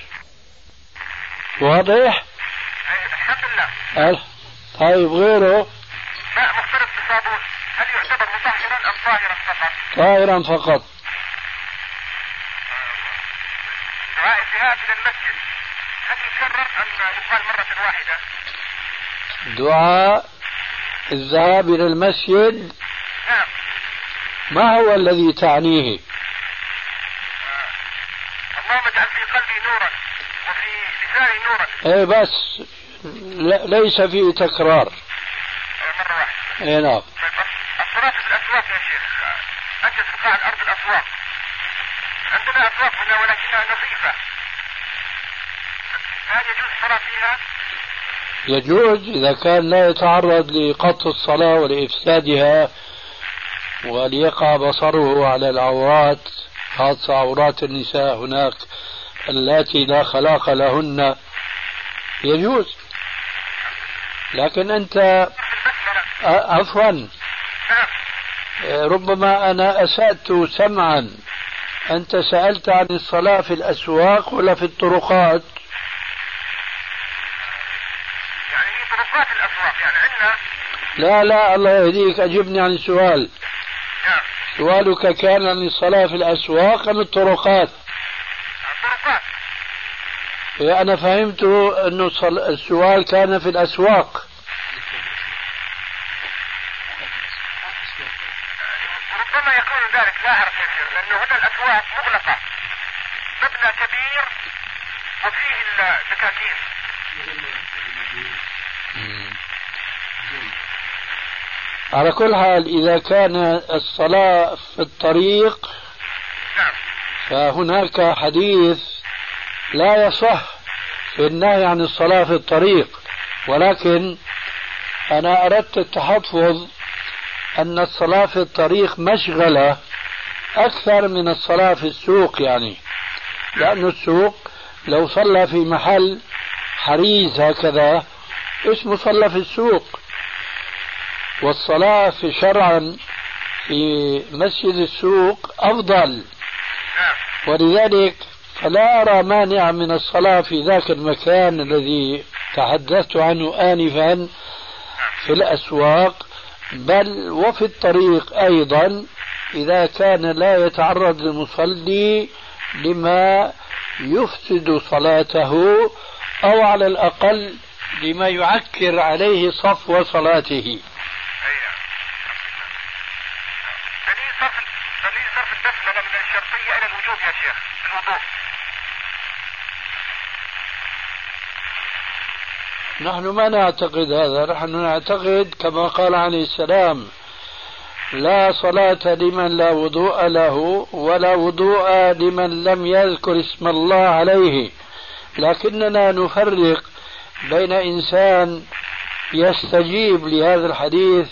واضح؟ الحمد لله. طيب غيره؟ ماء مختلط بصابون هل يعتبر مطهرا أم طاهرا فقط؟ طاهرا فقط. دعاء الذهاب إلى المسجد. هل يكرر أم يقال مرة واحدة؟ دعاء الذهاب إلى المسجد. نعم. ما هو الذي تعنيه؟ اللهم اجعل في قلبي نورا وفي لساني نورا. إيه بس ليس فيه تكرار. مرة واحدة إيه نعم. طيب الصلاة في الأسواق يا شيخ. أجلس في قاع الأرض الأسواق. عندنا أسواق هنا ولكنها نظيفة. هل يجوز الصلاة فيها؟ يجوز إذا كان لا يتعرض لقطع الصلاة ولإفسادها وليقع بصره على العورات. خاصة عورات النساء هناك اللاتي لا خلاق لهن. يجوز. لكن أنت عفوا. ربما أنا أسأت سمعا. أنت سألت عن الصلاة في الأسواق ولا في الطرقات؟ يعني هي طرقات الأسواق يعني عندنا. لا لا الله يهديك أجبني عن السؤال. نعم. سؤالك كان عن الصلاة في الأسواق أم الطرقات. طرقات أنا فهمت أنه السؤال كان في الأسواق ربما يكون ذلك لا أعرف يا شيخ لأنه هنا الأسواق مغلقة مبنى كبير وفيه الدكاكين على كل حال إذا كان الصلاة في الطريق. نعم. فهناك حديث لا يصح في النهي عن الصلاة في الطريق. ولكن أنا أردت التحفظ أن الصلاة في الطريق مشغلة أكثر من الصلاة في السوق يعني. لأن السوق لو صلى في محل حريز هكذا اسمه صلى في السوق. والصلاة في شرعا في مسجد السوق أفضل. ولذلك فلا أرى مانع من الصلاة في ذاك المكان الذي تحدثت عنه آنفا في الأسواق بل وفي الطريق أيضا إذا كان لا يتعرض المصلي لما يفسد صلاته أو على الأقل لما يعكر عليه صفو صلاته دليل صرف دليل صرف البسملة من الشرطية إلى الوجوب يا نحن ما نعتقد هذا نحن نعتقد كما قال عليه السلام لا صلاة لمن لا وضوء له ولا وضوء لمن لم يذكر اسم الله عليه. لكننا نفرق بين إنسان يستجيب لهذا الحديث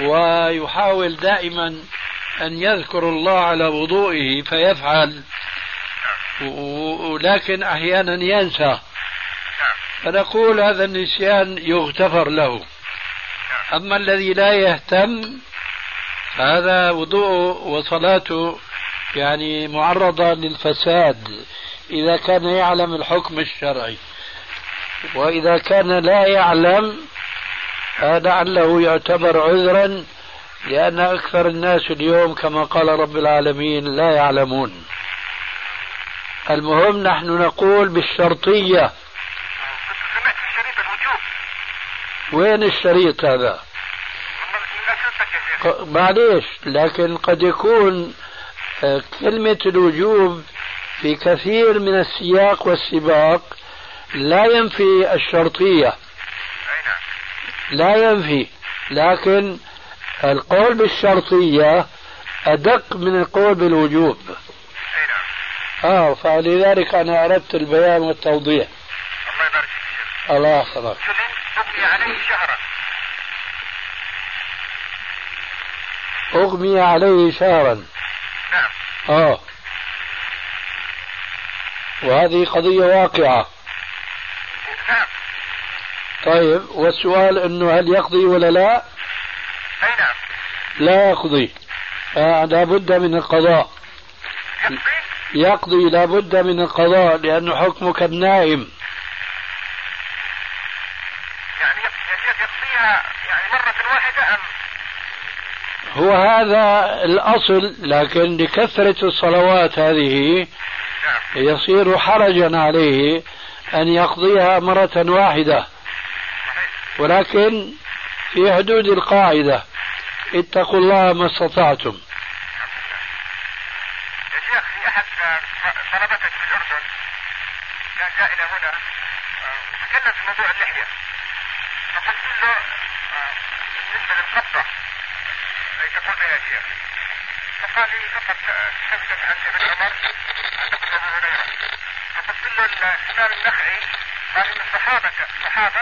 ويحاول دائما أن يذكر الله على وضوئه فيفعل ولكن أحيانا ينسى. فنقول هذا النسيان يغتفر له. أما الذي لا يهتم فهذا وضوءه وصلاته يعني معرضة للفساد. إذا كان يعلم الحكم الشرعي. وإذا كان لا يعلم لعله يعتبر عذرا لأن أكثر الناس اليوم كما قال رب العالمين لا يعلمون. المهم نحن نقول بالشرطية. سمعت الوجوب وين الشريط هذا؟ معليش لكن قد يكون آه، كلمة الوجوب في كثير من السياق والسباق لا ينفي الشرطية. لا ينفي لكن القول بالشرطية أدق من القول بالوجوب. آه فلذلك أنا أردت البيان والتوضيح. الله يبارك فيك الله يحفظك. أغمي عليه شهرا؟ أغمي عليه شهرا. نعم. آه. وهذه قضية واقعة. نعم. طيب والسؤال أنه هل يقضي ولا لا؟ أي نعم. لا يقضي. آه لا بد من القضاء. يقضي؟ يقضي لا بد من القضاء لأنه حكمه كالنائم يعني يقضيها يعني مرة واحدة أم؟ هو هذا الأصل لكن لكثرة الصلوات هذه نعم. يصير حرجا عليه أن يقضيها مرة واحدة. ولكن في حدود القاعدة اتقوا الله ما استطعتم يا شيخ في أحد طلبتك في الأردن كان جاء إلى هنا آه، تكلم في موضوع اللحية فقلت له آه، بالنسبة للقبضة أي تقول يا شيخ فقال لي فقط تكتب عن ابن عمر عن ابن أبي هريرة فقلت له الإمام النخعي قال إن الصحابة الصحابة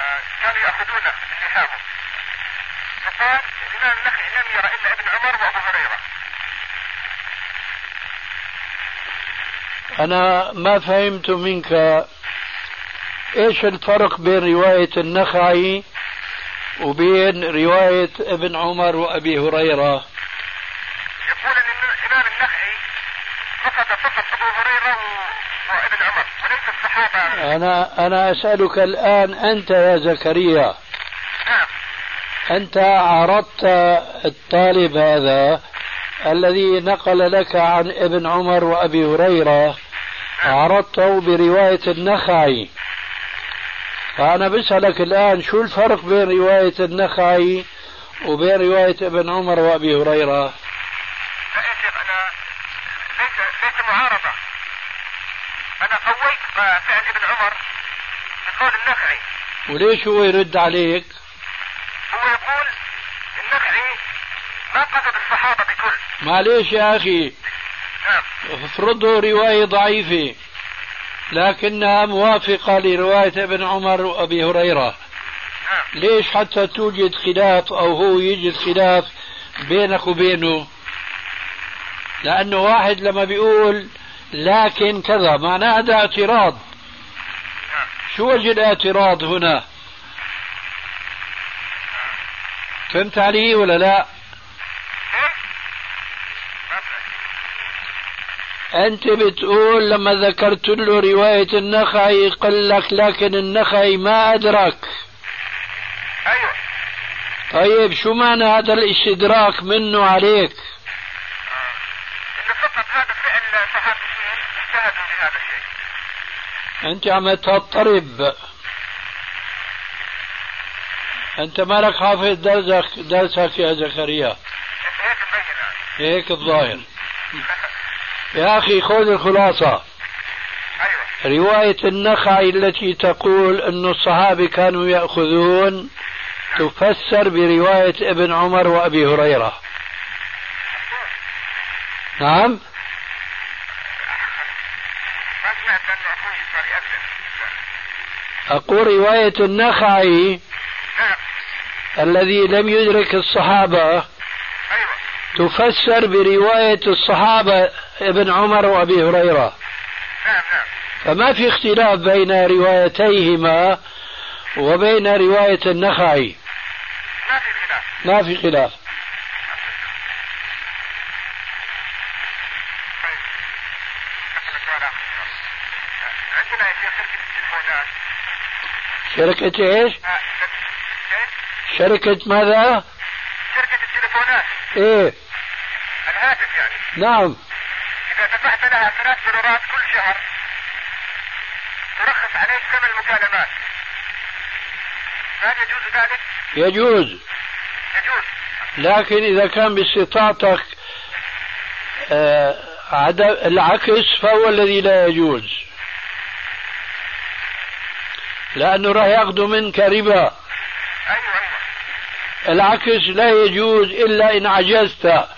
آه، كانوا يأخذون لحاهم فقال الإمام النخعي لم يرى إلا ابن عمر وأبو هريرة أنا ما فهمت منك إيش الفرق بين رواية النخعي وبين رواية ابن عمر وأبي هريرة؟ يقول إن الإمام النخعي فقد فقط أبو هريرة و- وابن عمر وليس الصحابة. أنا أنا أسألك الآن أنت يا زكريا. نعم. أنت عرضت الطالب هذا الذي نقل لك عن ابن عمر وأبي هريرة. عرضته برواية النخعي. فأنا بسألك الآن شو الفرق بين رواية النخعي وبين رواية ابن عمر وأبي هريرة؟ لا يا شيخ أنا ليس ليس معارضة. أنا قويت فعل ابن عمر بقول النخعي. وليش هو يرد عليك؟ هو يقول النخعي ما قصد الصحابة بكل. معليش يا أخي افرضه رواية ضعيفة لكنها موافقة لرواية ابن عمر وأبي هريرة. نعم. ليش حتى توجد خلاف أو هو يجد خلاف بينك وبينه؟ لأنه واحد لما بيقول لكن كذا معناه هذا اعتراض. نعم. شو وجه الاعتراض هنا؟ فهمت علي ولا لا كيف؟ ما فهمت. أنت بتقول لما ذكرت له رواية النخعي قال لك لكن النخعي ما أدرك أيوه. طيب شو معنى هذا الإستدراك منه عليك؟ آه. فقط هذا فعل صحابيين اجتهدوا بهذا الشيء. أنت عم تضطرب أنت مالك حافظ درسك درسك يا زكريا؟ هيك الظاهر (laughs) يا أخي خذ الخلاصة. أيوه. رواية النخعي التي تقول أن الصحابة كانوا يأخذون تفسر برواية ابن عمر وأبي هريرة. نعم. أقول رواية النخعي نعم. الذي لم يدرك الصحابة أيوه. تفسر برواية الصحابة ابن عمر وأبي هريرة. نعم نعم. فما في اختلاف بين روايتيهما وبين رواية النخعي؟ ما في خلاف. ما في خلاف. شركة إيش؟ شركة ماذا؟ شركة التليفونات. إيه. الهاتف يعني. نعم. إذا دفعت لها ثلاث دولارات كل شهر ترخص عليك ثمن المكالمات؟ هل يجوز ذلك؟ يجوز. يجوز. لكن إذا كان باستطاعتك آه، العكس فهو الذي لا يجوز. لأنه راح يأخذ منك ربا. أيوة أيوة. العكس لا يجوز إلا إن عجزت.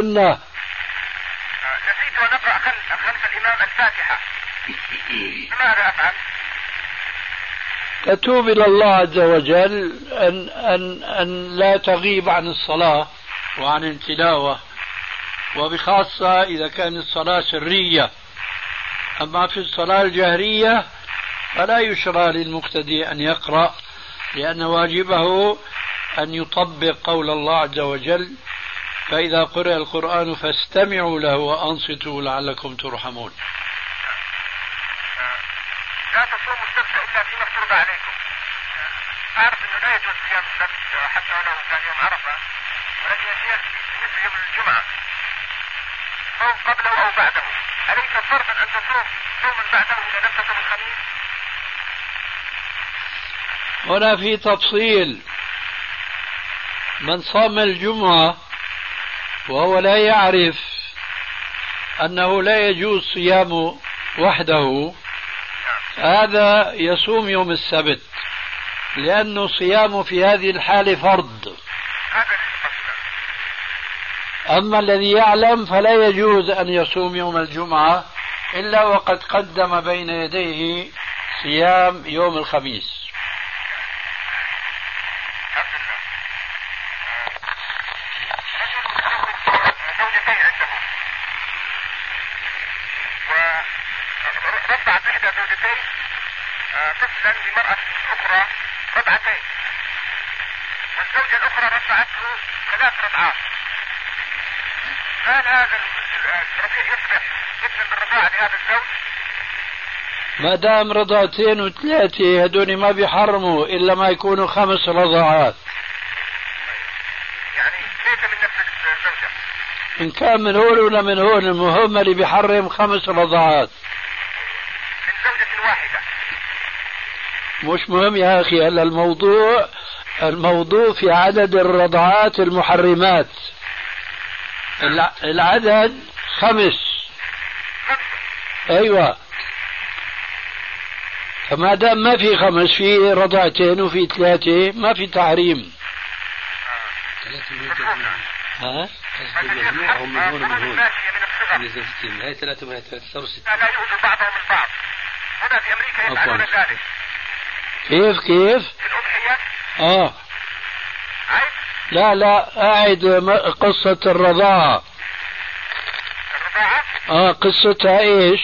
سنة آه، نسيت أن أقرأ خلف الإمام الفاتحة بماذا أفعل؟ تتوب إلى الله عز وجل أن, أن, أن لا تغيب عن الصلاة وعن التلاوة وبخاصة إذا كانت الصلاة سرية أما في الصلاة الجهرية فلا يشرع للمقتدي أن يقرأ لأن واجبه أن يطبق قول الله عز وجل فإذا قرأ القرآن فاستمعوا له وأنصتوا لعلكم ترحمون. لا تصوموا السبت إلا فيما افترض عليكم. أعرف أنه لا يجوز صيام السبت حتى ولو كان يوم عرفة ولكن شيخ مثل يوم الجمعة. أو قبله أو بعده. أليس فرضا أن تصوم يوما بعده إذا لم تصوم الخميس؟ هنا في تفصيل من صام الجمعة وهو لا يعرف أنه لا يجوز صيامه وحده هذا يصوم يوم السبت لأنه صيامه في هذه الحالة فرض. أما الذي يعلم فلا يجوز أن يصوم يوم الجمعة إلا وقد قدم بين يديه صيام يوم الخميس رفعت إحدى زوجتين طفلا لمرأة أخرى رضعتين والزوجة الأخرى رفعته ثلاث رضعات هل هذا الرضيع يصبح مثل بالرضاعة لهذا الزوج؟ ما دام رضعتين وثلاثة هدول ما بيحرموا إلا ما يكونوا خمس رضعات يعني ليس من نفس الزوجة. إن كان من هون ولا من هون المهم اللي بيحرم خمس رضعات من زوجة واحدة. مش مهم يا أخي هلا الموضوع الموضوع في عدد الرضعات المحرمات. العدد خمس. أيوه. فما دام ما في خمس في رضعتين وفي ثلاثة ما في تحريم ها؟ هم من ومن هون من هاي ثلاثة وهي لا يؤذوا بعضهم البعض هنا في أمريكا يفعلون ذلك كيف كيف؟ في الأضحية آه عيب لا لا أعد قصة الرضاعة الرضاعة؟ آه قصتها إيش؟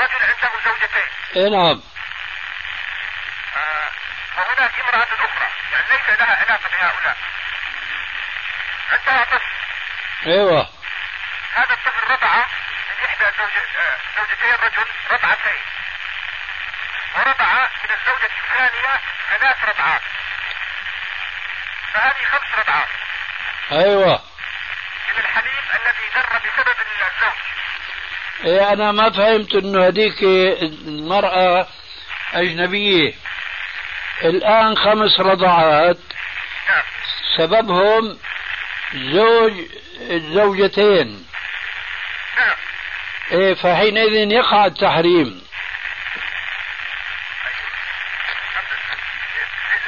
رجل عنده زوجتين. اي نعم. آه وهناك امرأة أخرى. يعني ليس لها علاقة بهؤلاء. عندها طفل أيوه. هذا الطفل رضع من إحدى زوجتي الرجل رضعتين ورضع من الزوجة الثانية ثلاث رضعات فهذه خمس رضعات أيوه. من الحليب الذي در بسبب الزوج. إيه أنا ما فهمت إنه هذيك المرأة أجنبية. الآن خمس رضعات. سببهم زوج الزوجتين. إيه فحينئذ يقع التحريم.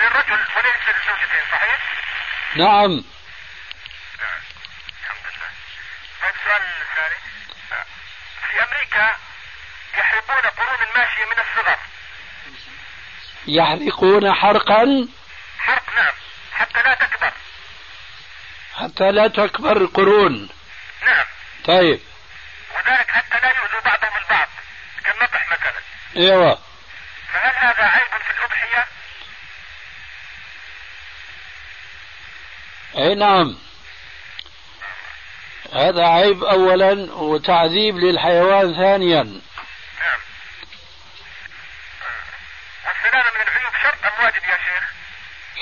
للرجل وليس للزوجتين صحيح؟ نعم الحمد لله طيب السؤال الثاني في أمريكا يحرقون قرون الماشية من الصغر يحرقون حرقا؟ حرق نعم حتى لا تكبر. حتى لا تكبر القرون. نعم. طيب. وذلك حتى لا يؤذوا بعضهم البعض كالنطح مثلا. أيوه. فهل هذا عيب في الأضحية؟ أي نعم. هذا عيب اولا وتعذيب للحيوان ثانيا.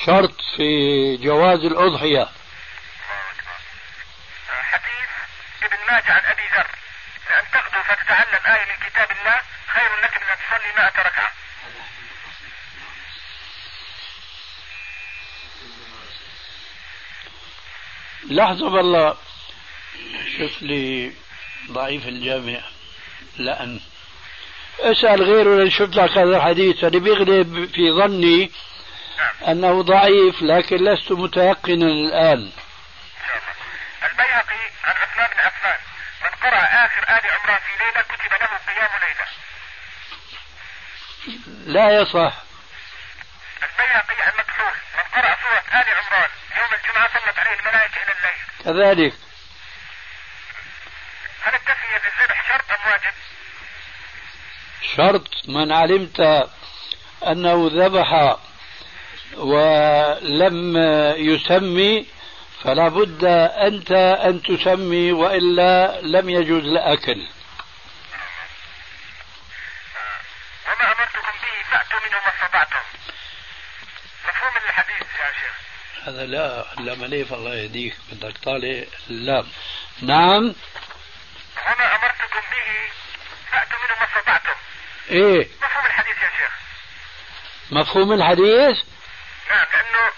شرط في جواز الأضحية. حديث ابن ماجه عن أبي ذر. أن تغدو فتتعلم آية من كتاب الله خير لك من أن تصلي مائة ركعة. لحظة بالله. شوف لي ضعيف الجامع. لأن أسأل غيره لنشوف لك هذا الحديث. اللي بيغلب في ظني أنه ضعيف لكن لست متيقنا الآن. البيهقي عن عثمان بن عفان. من قرأ آخر آل عمران في ليلة كتب له قيام ليلة. لا يصح البيهقي عن مكحول من قرأ سورة آل عمران. يوم الجمعة صلت عليه الملائكة إلى الليل. كذلك. هل التسمية بالذبح شرط أم واجب؟ شرط. من علمت أنه ذبح ولم يسمي فلا بد أنت أن تسمي وإلا لم يجوز الأكل وما أمرتكم به فأتوا منه ما استطعتم. مفهوم الحديث يا شيخ. هذا لا لا مليف الله يهديك. بدك طالع اللام نعم. وما أمرتكم به فأتوا منه ما استطعتم. إيه. مفهوم الحديث يا شيخ. مفهوم الحديث؟ نعم لأنه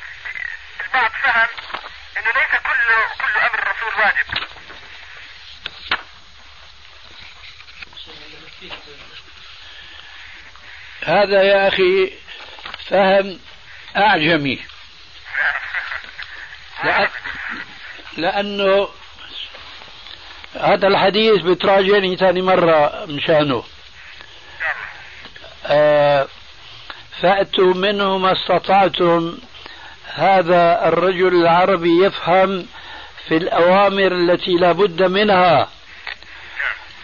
البعض فهم أنه ليس كل كل أمر الرسول واجب. هذا يا أخي فهم أعجمي. لأ... لأنه هذا الحديث بتراجعني ثاني مرة مشانه. آه فأتوا منه ما استطعتم. هذا الرجل العربي يفهم في الأوامر التي لا بد منها.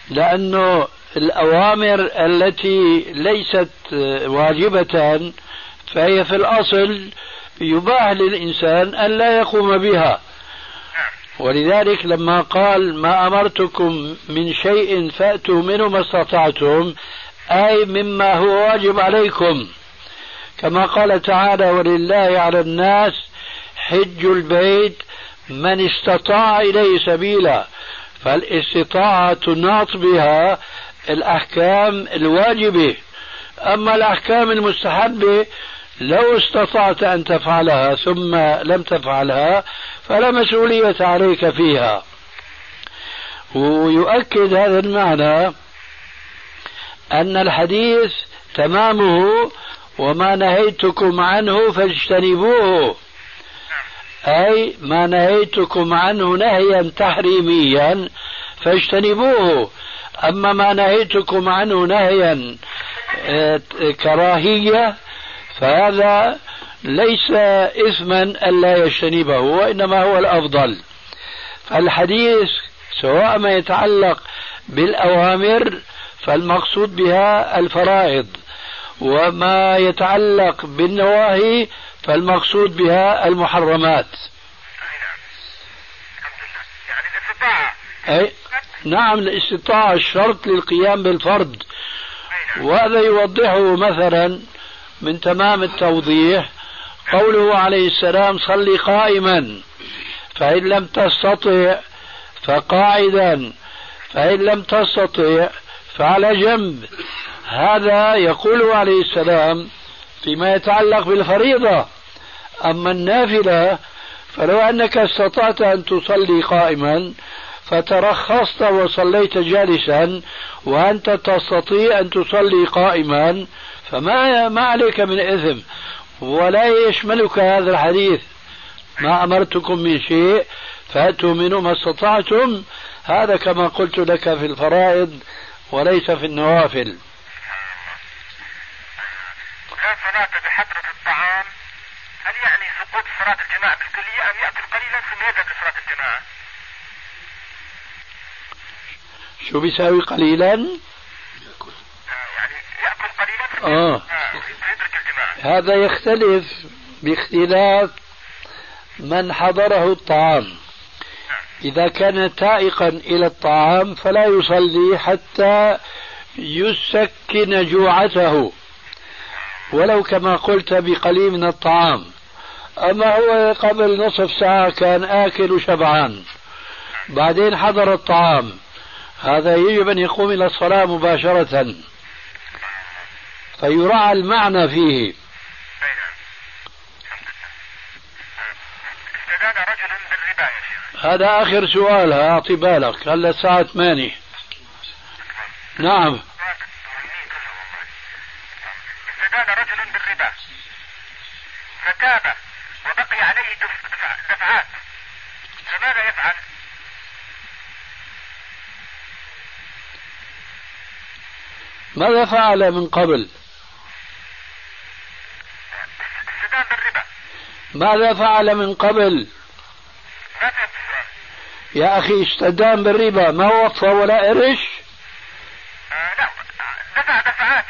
لأنه الأوامر التي ليست واجبة فهي في الأصل يباح للإنسان أن لا يقوم بها. ولذلك لما قال ما أمرتكم من شيء فأتوا منه ما استطعتم أي مما هو واجب عليكم. كما قال تعالى ولله على الناس حج البيت من استطاع إليه سبيلا فالاستطاعة تناط بها الأحكام الواجبة. أما الأحكام المستحبة لو استطعت أن تفعلها ثم لم تفعلها فلا مسؤولية عليك فيها. ويؤكد هذا المعنى أن الحديث تمامه وما نهيتكم عنه فاجتنبوه. أي ما نهيتكم عنه نهيا تحريميا فاجتنبوه. أما ما نهيتكم عنه نهيا آه، كراهية فهذا ليس إثما ألا يجتنبه وإنما هو الأفضل. فالحديث سواء ما يتعلق بالأوامر فالمقصود بها الفرائض. وما يتعلق بالنواهي فالمقصود بها المحرمات. يعني أي؟ نعم الاستطاعة الشرط للقيام بالفرض وهذا يوضحه مثلا من تمام التوضيح قوله عليه السلام صلي قائما فإن لم تستطع فقاعدا فإن لم تستطع فعلى جنب هذا يقول عليه السلام فيما يتعلق بالفريضة. أما النافلة فلو أنك استطعت أن تصلي قائما فترخصت وصليت جالسا وأنت تستطيع أن تصلي قائما فما ما عليك من إثم ولا يشملك هذا الحديث. ما أمرتكم من شيء فأتوا منه ما استطعتم هذا كما قلت لك في الفرائض وليس في النوافل. وكان صلاة بحضرة الطعام هل يعني سقوط صلاة الجماعة بالكلية أم يأكل قليلا ثم يذهب لصلاة الجماعة؟ شو بيساوي قليلا؟ آه، يعني يأكل قليلا ثم آه. آه، الجماعة هذا يختلف باختلاف من حضره الطعام إذا كان تائقا إلى الطعام فلا يصلي حتى يسكن جوعته ولو كما قلت بقليل من الطعام. أما هو قبل نصف ساعة كان آكل وشبعان بعدين حضر الطعام. هذا يجب أن يقوم إلى الصلاة مباشرة. فيراعى المعنى فيه. هذا آخر سؤال أعطي بالك. هلا الساعة 8 نعم. استدان رجل بالربا فتاب وبقي عليه دفعات فماذا يفعل؟ ماذا فعل من قبل؟ استدان بالربا ماذا فعل من قبل؟ يا أخي استدان بالربا ما وصى ولا قرش؟ آه لا دفع دفعات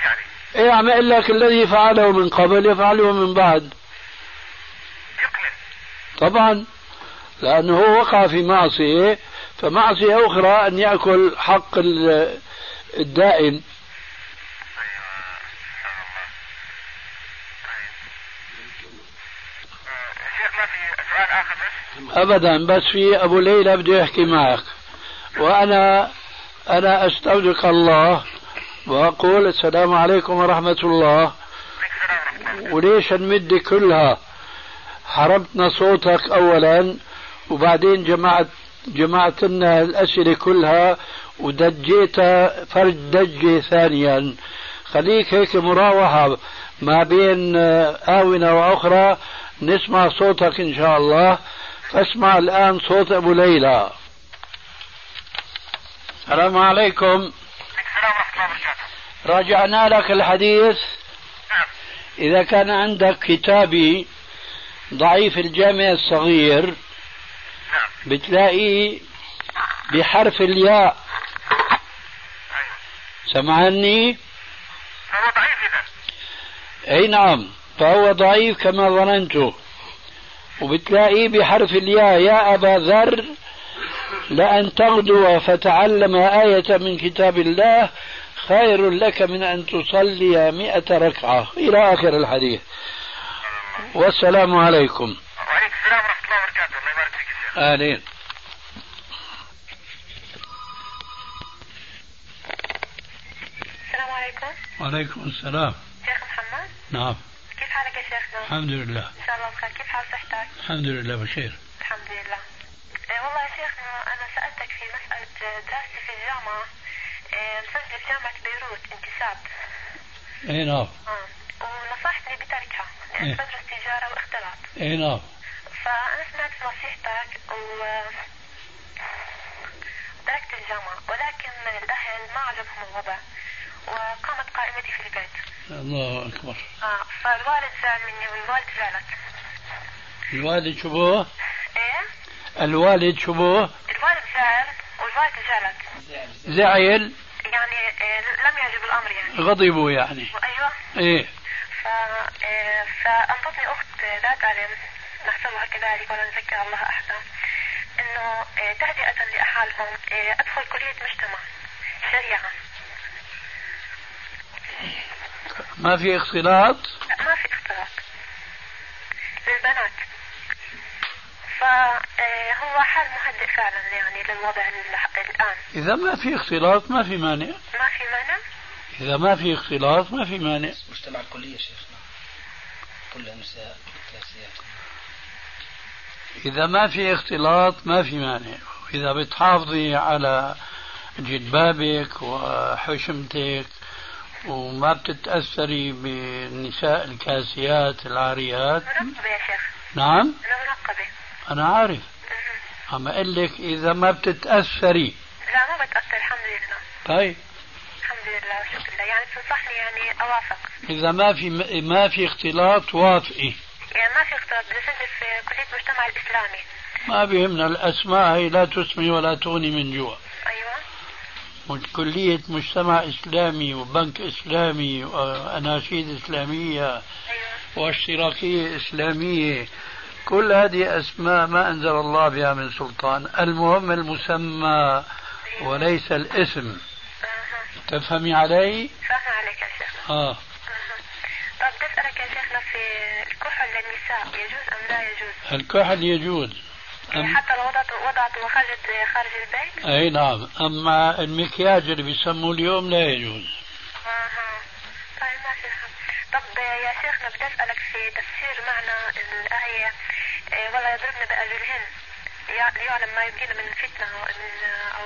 إيه عم أقول لك الذي فعله من قبل يفعله من بعد. طبعا لأنه هو وقع في معصية فمعصية أخرى أن يأكل حق الدائن. ابدا بس في أبو ليلى بده يحكي معك. وأنا أنا أستودعك الله. وأقول السلام عليكم ورحمة الله. وليش نمد كلها؟ حرمتنا صوتك اولا وبعدين جمعت جمعت لنا الأسئلة كلها ودجيتها فرج دجة ثانيا. خليك هيك مراوحة ما بين آونة وأخرى. نسمع صوتك إن شاء الله. فاسمع الآن صوت أبو ليلى. السلام عليكم. ورحمة وبركاته راجعنا لك الحديث. نعم. إذا كان عندك كتابي ضعيف الجامع الصغير نعم. بتلاقي بحرف الياء. أيوه. سمعني؟ فهو ضعيف إذا. أي نعم فهو ضعيف كما ظننت. وبتلاقيه بحرف الياء يا أبا ذر لأن تغدو فتعلم آية من كتاب الله خير لك من أن تصلي مئة ركعة. إلى آخر الحديث. والسلام عليكم. وعليكم السلام ورحمة الله وبركاته. الله يبارك فيك يا شيخ. آمين. السلام عليكم. وعليكم السلام. شيخ محمد. نعم. كيف حالك يا شيخنا؟ الحمد لله. إن شاء الله بخير. كيف حال صحتك؟ الحمد لله بخير. الحمد لله. إيه والله يا شيخنا أنا سألتك في مسألة دراستي في الجامعة. إيه مسجل في جامعه بيروت انتساب اي نعم. آه ونصحتني بتركها لأن إيه. بدرس تجاره واختلاط اي نعم. فأنا سمعت نصيحتك و تركت الجامعة ولكن الأهل ما عجبهم الوضع وقامت قائمتي في البيت. الله أكبر. آه فالوالد زعل مني والوالد زعلت. الوالد شبوه؟ إيه؟ الوالد شبوه؟ الوالد زعل والوالدة زعلت. زعل. يعني إيه لم يعجب الأمر يعني. غضبوا يعني. أيوه إيه. ف... فأنطتني أخت لا تعلم نحسبها كذلك ولا نذكر الله أحدا إنه إيه تهدئة لأحالهم إيه أدخل كلية مجتمع شريعة. ما في اختلاط؟ لا ما في اختلاط. للبنات. فهو حال مهدئ فعلا يعني للوضع ال- الآن. إذا ما في اختلاط ما في مانع. ما في مانع؟ إذا ما في اختلاط ما في مانع. مجتمع الكلية شيخنا كلها نساء كاسيات إذا ما في اختلاط ما في مانع. إذا بتحافظي على جلبابك وحشمتك وما بتتأثري بالنساء الكاسيات العاريات. منقبة يا شيخ. نعم؟ أنا منقبة أنا عارف. عم أقول لك إذا ما بتتأثري. لا ما بتأثر الحمد لله. طيب. الحمد لله والشكر لله. يعني تنصحني يعني أوافق. إذا ما في ما في اختلاط وافقي يعني ما في اختلاط بدي أسجل في كلية المجتمع الإسلامي. ما بيهمنا الأسماء هي لا تسمي ولا تغني من جوع أيوة. كلية مجتمع إسلامي وبنك إسلامي وأناشيد إسلامية أيوة. واشتراكية إسلامية. كل هذه أسماء ما أنزل الله بها من سلطان المهم المسمى وليس الاسم. تفهمي علي؟ فاهمة عليك يا شيخ آه. طب بدي أسألك يا شيخنا في الكحل للنساء يجوز أم لا يجوز؟ الكحل يجوز يعني أم حتى لو وضعت وضعت وخرجت خارج البيت؟ أي نعم أما المكياج اللي بيسموه اليوم لا يجوز أها طيب ما في هم. طب يا شيخنا بدي اسالك في تفسير معنى الايه إيه، ولا يضربن بارجلهن ليعلم ما يبقين من فتنة من أو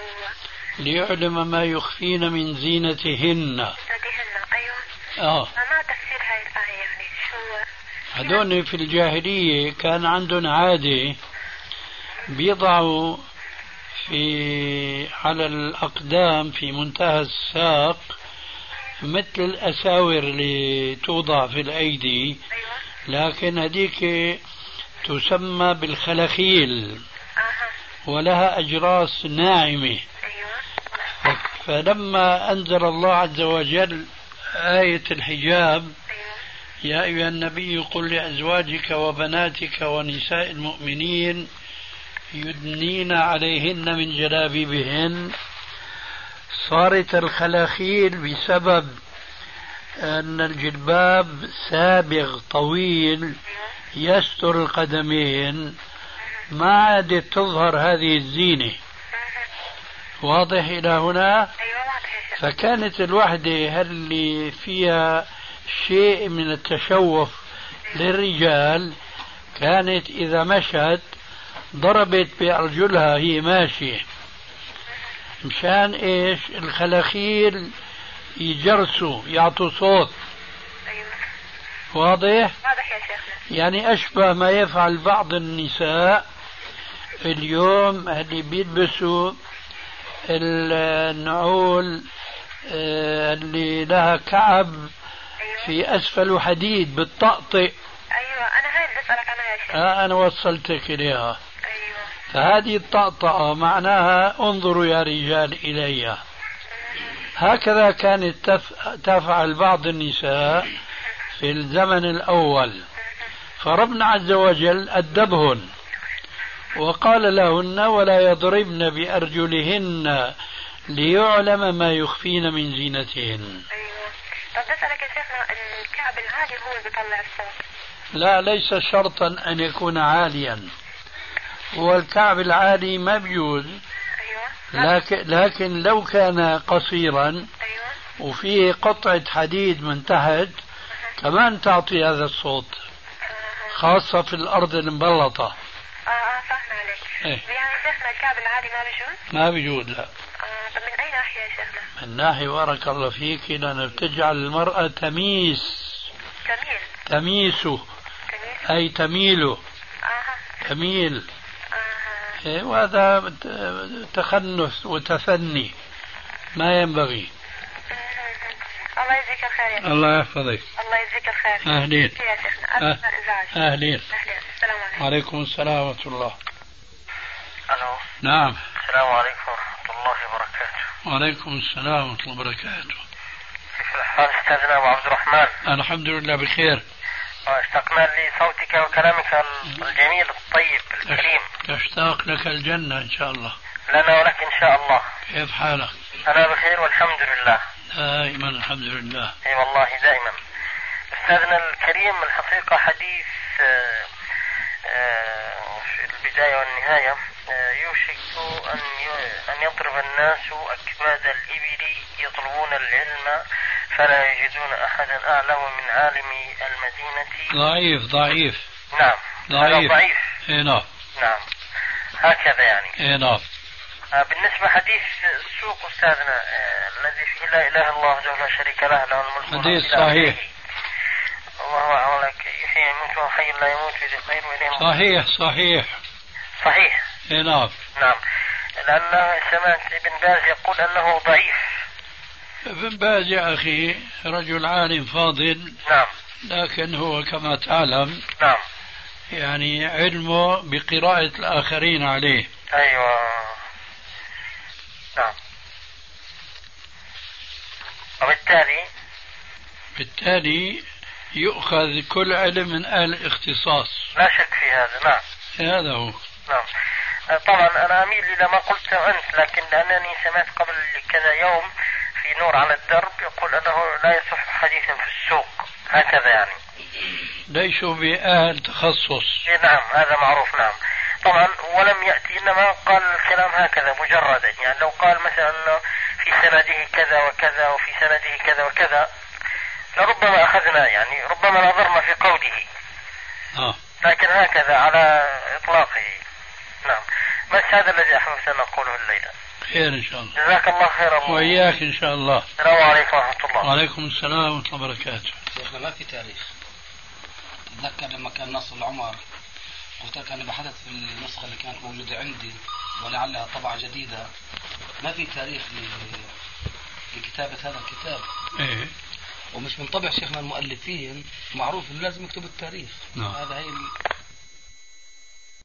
ليعلم ما يخفين من زينتهن. زينتهن أيوة. آه. فما تفسير هاي الآية يعني. شو هذول في الجاهلية كان عندهم عادة بيضعوا في على الأقدام في منتهى الساق مثل الأساور اللي توضع في الأيدي. لكن هذيك تسمى بالخلخيل. ولها أجراس ناعمة. فلما أنزل الله عز وجل آية الحجاب يا أيها النبي قل لأزواجك وبناتك ونساء المؤمنين يدنين عليهن من جلابيبهن. صارت الخلاخيل بسبب أن الجلباب سابغ طويل. يستر القدمين ما عادت تظهر هذه الزينة. واضح إلى هنا؟ فكانت الوحدة اللي فيها شيء من التشوف للرجال؟ كانت إذا مشت ضربت بأرجلها هي ماشية. مشان إيش؟ الخلاخيل يجرسوا يعطوا صوت. واضح؟ واضح يا شيخنا. يعني أشبه ما يفعل بعض النساء اليوم اللي بيلبسوا النعول آه، اللي لها كعب في أسفل حديد بالطقطق. أيوة أنا هاي اللي بسألك عنها يا شيخ آه أنا وصلتك إليها. أيوة. فهذه الطقطقة معناها انظروا يا رجال إلي هكذا كانت تف... تفعل بعض النساء في الزمن الأول. فربنا عز وجل أدبهن وقال لهن ولا يضربن بأرجلهن ليعلم ما يخفين من زينتهن. أيوة. طب بسألك يا شيخنا الكعب العالي هو اللي بيطلع الصوت. لا ليس شرطا أن يكون عاليا. والكعب العالي ما بيجوز أيوة. لكن, لكن لو كان قصيرا أيوة. وفيه قطعة حديد من تحت كمان تعطي هذا الصوت خاصة في الأرض المبلطة. آه آه فاهمة عليك إيه. يعني شيخنا الكعب العالي ما بيجوز؟ ما بيجوز لا. آه طب من أي ناحية يا شيخنا؟ من ناحية بارك الله فيك لأن بتجعل المرأة تميس. جميل تميسه جميل أي تميله آه. تميل. آه. إيه، وهذا تخنث وتثني. ما ينبغي. الله يجزيك الخير يا شيخ. الله يحفظك. الله يجزيك الخير. أهلين. يا شيخنا الإزعاج أهلين. أهلين. السلام عليكم. وعليكم السلام ورحمة الله. ألو. نعم. السلام عليكم ورحمة الله وبركاته. وعليكم السلام ورحمة الله وبركاته. كيف الحال أستاذنا ابو عبد الرحمن. الحمد لله بخير. اشتقنا لصوتك وكلامك الجميل الطيب الكريم. تشتاق لك الجنة إن شاء الله. لنا ولك إن شاء الله. كيف حالك؟ أنا بخير والحمد لله. دائما الحمد لله. أي والله دائما. أستاذنا الكريم الحقيقة حديث آه، آه، في البداية والنهاية آه، يوشك أن أن يضرب الناس أكباد الإبل يطلبون العلم فلا يجدون احدا أعلم من عالم المدينة. ضعيف ضعيف. نعم. ضعيف. ضعيف. اي نعم. نعم. هكذا يعني. اي نعم. بالنسبة حديث السوق أستاذنا آه، الذي فيه لا إله إلا الله وحده لا شريك له له الملك حديث صحيح. الله أعلم يحيي يموت وهو حي لا يموت بيده الخير وإليه. صحيح صحيح. صحيح. إي نعم. نعم. لأن سمعت ابن باز يقول أنه ضعيف. ابن باز يا أخي رجل عالم فاضل. نعم. لكن هو كما تعلم نعم. يعني علمه بقراءة الآخرين عليه. أيوة نعم وبالتالي بالتالي يؤخذ كل علم من أهل الاختصاص. لا شك في هذا نعم. هذا هو. نعم. آه، طبعا أنا أميل إلى ما قلته أنت لكن لأنني سمعت قبل كذا يوم في نور على الدرب يقول أنه لا يصح حديثا في السوق. هكذا يعني. ليسوا بأهل تخصص. إيه نعم هذا معروف نعم. طبعا ولم يأتي إنما قال الكلام هكذا مجردا يعني لو قال مثلا في سنده كذا وكذا وفي سنده كذا وكذا لربما أخذنا يعني ربما نظرنا في قوله. آه. لكن هكذا على إطلاقه نعم. هذا الذي احببت أن أقوله الليلة؟ خير إن شاء الله. جزاك الله خيرا. وإياك إن شاء الله. السلام عليكم ورحمة الله. وعليكم السلام ورحمة الله وبركاته. شيخنا ما في تاريخ؟ تذكر لما كان نص العمر. قلت لك أنا بحثت في النسخة اللي كانت موجودة عندي ولعلها طبعة جديدة. ما في تاريخ ل- لكتابة هذا الكتاب؟ إيه. ومش من طبع شيخنا المؤلفين معروف إنه لازم يكتبوا التاريخ نعم. هذا هي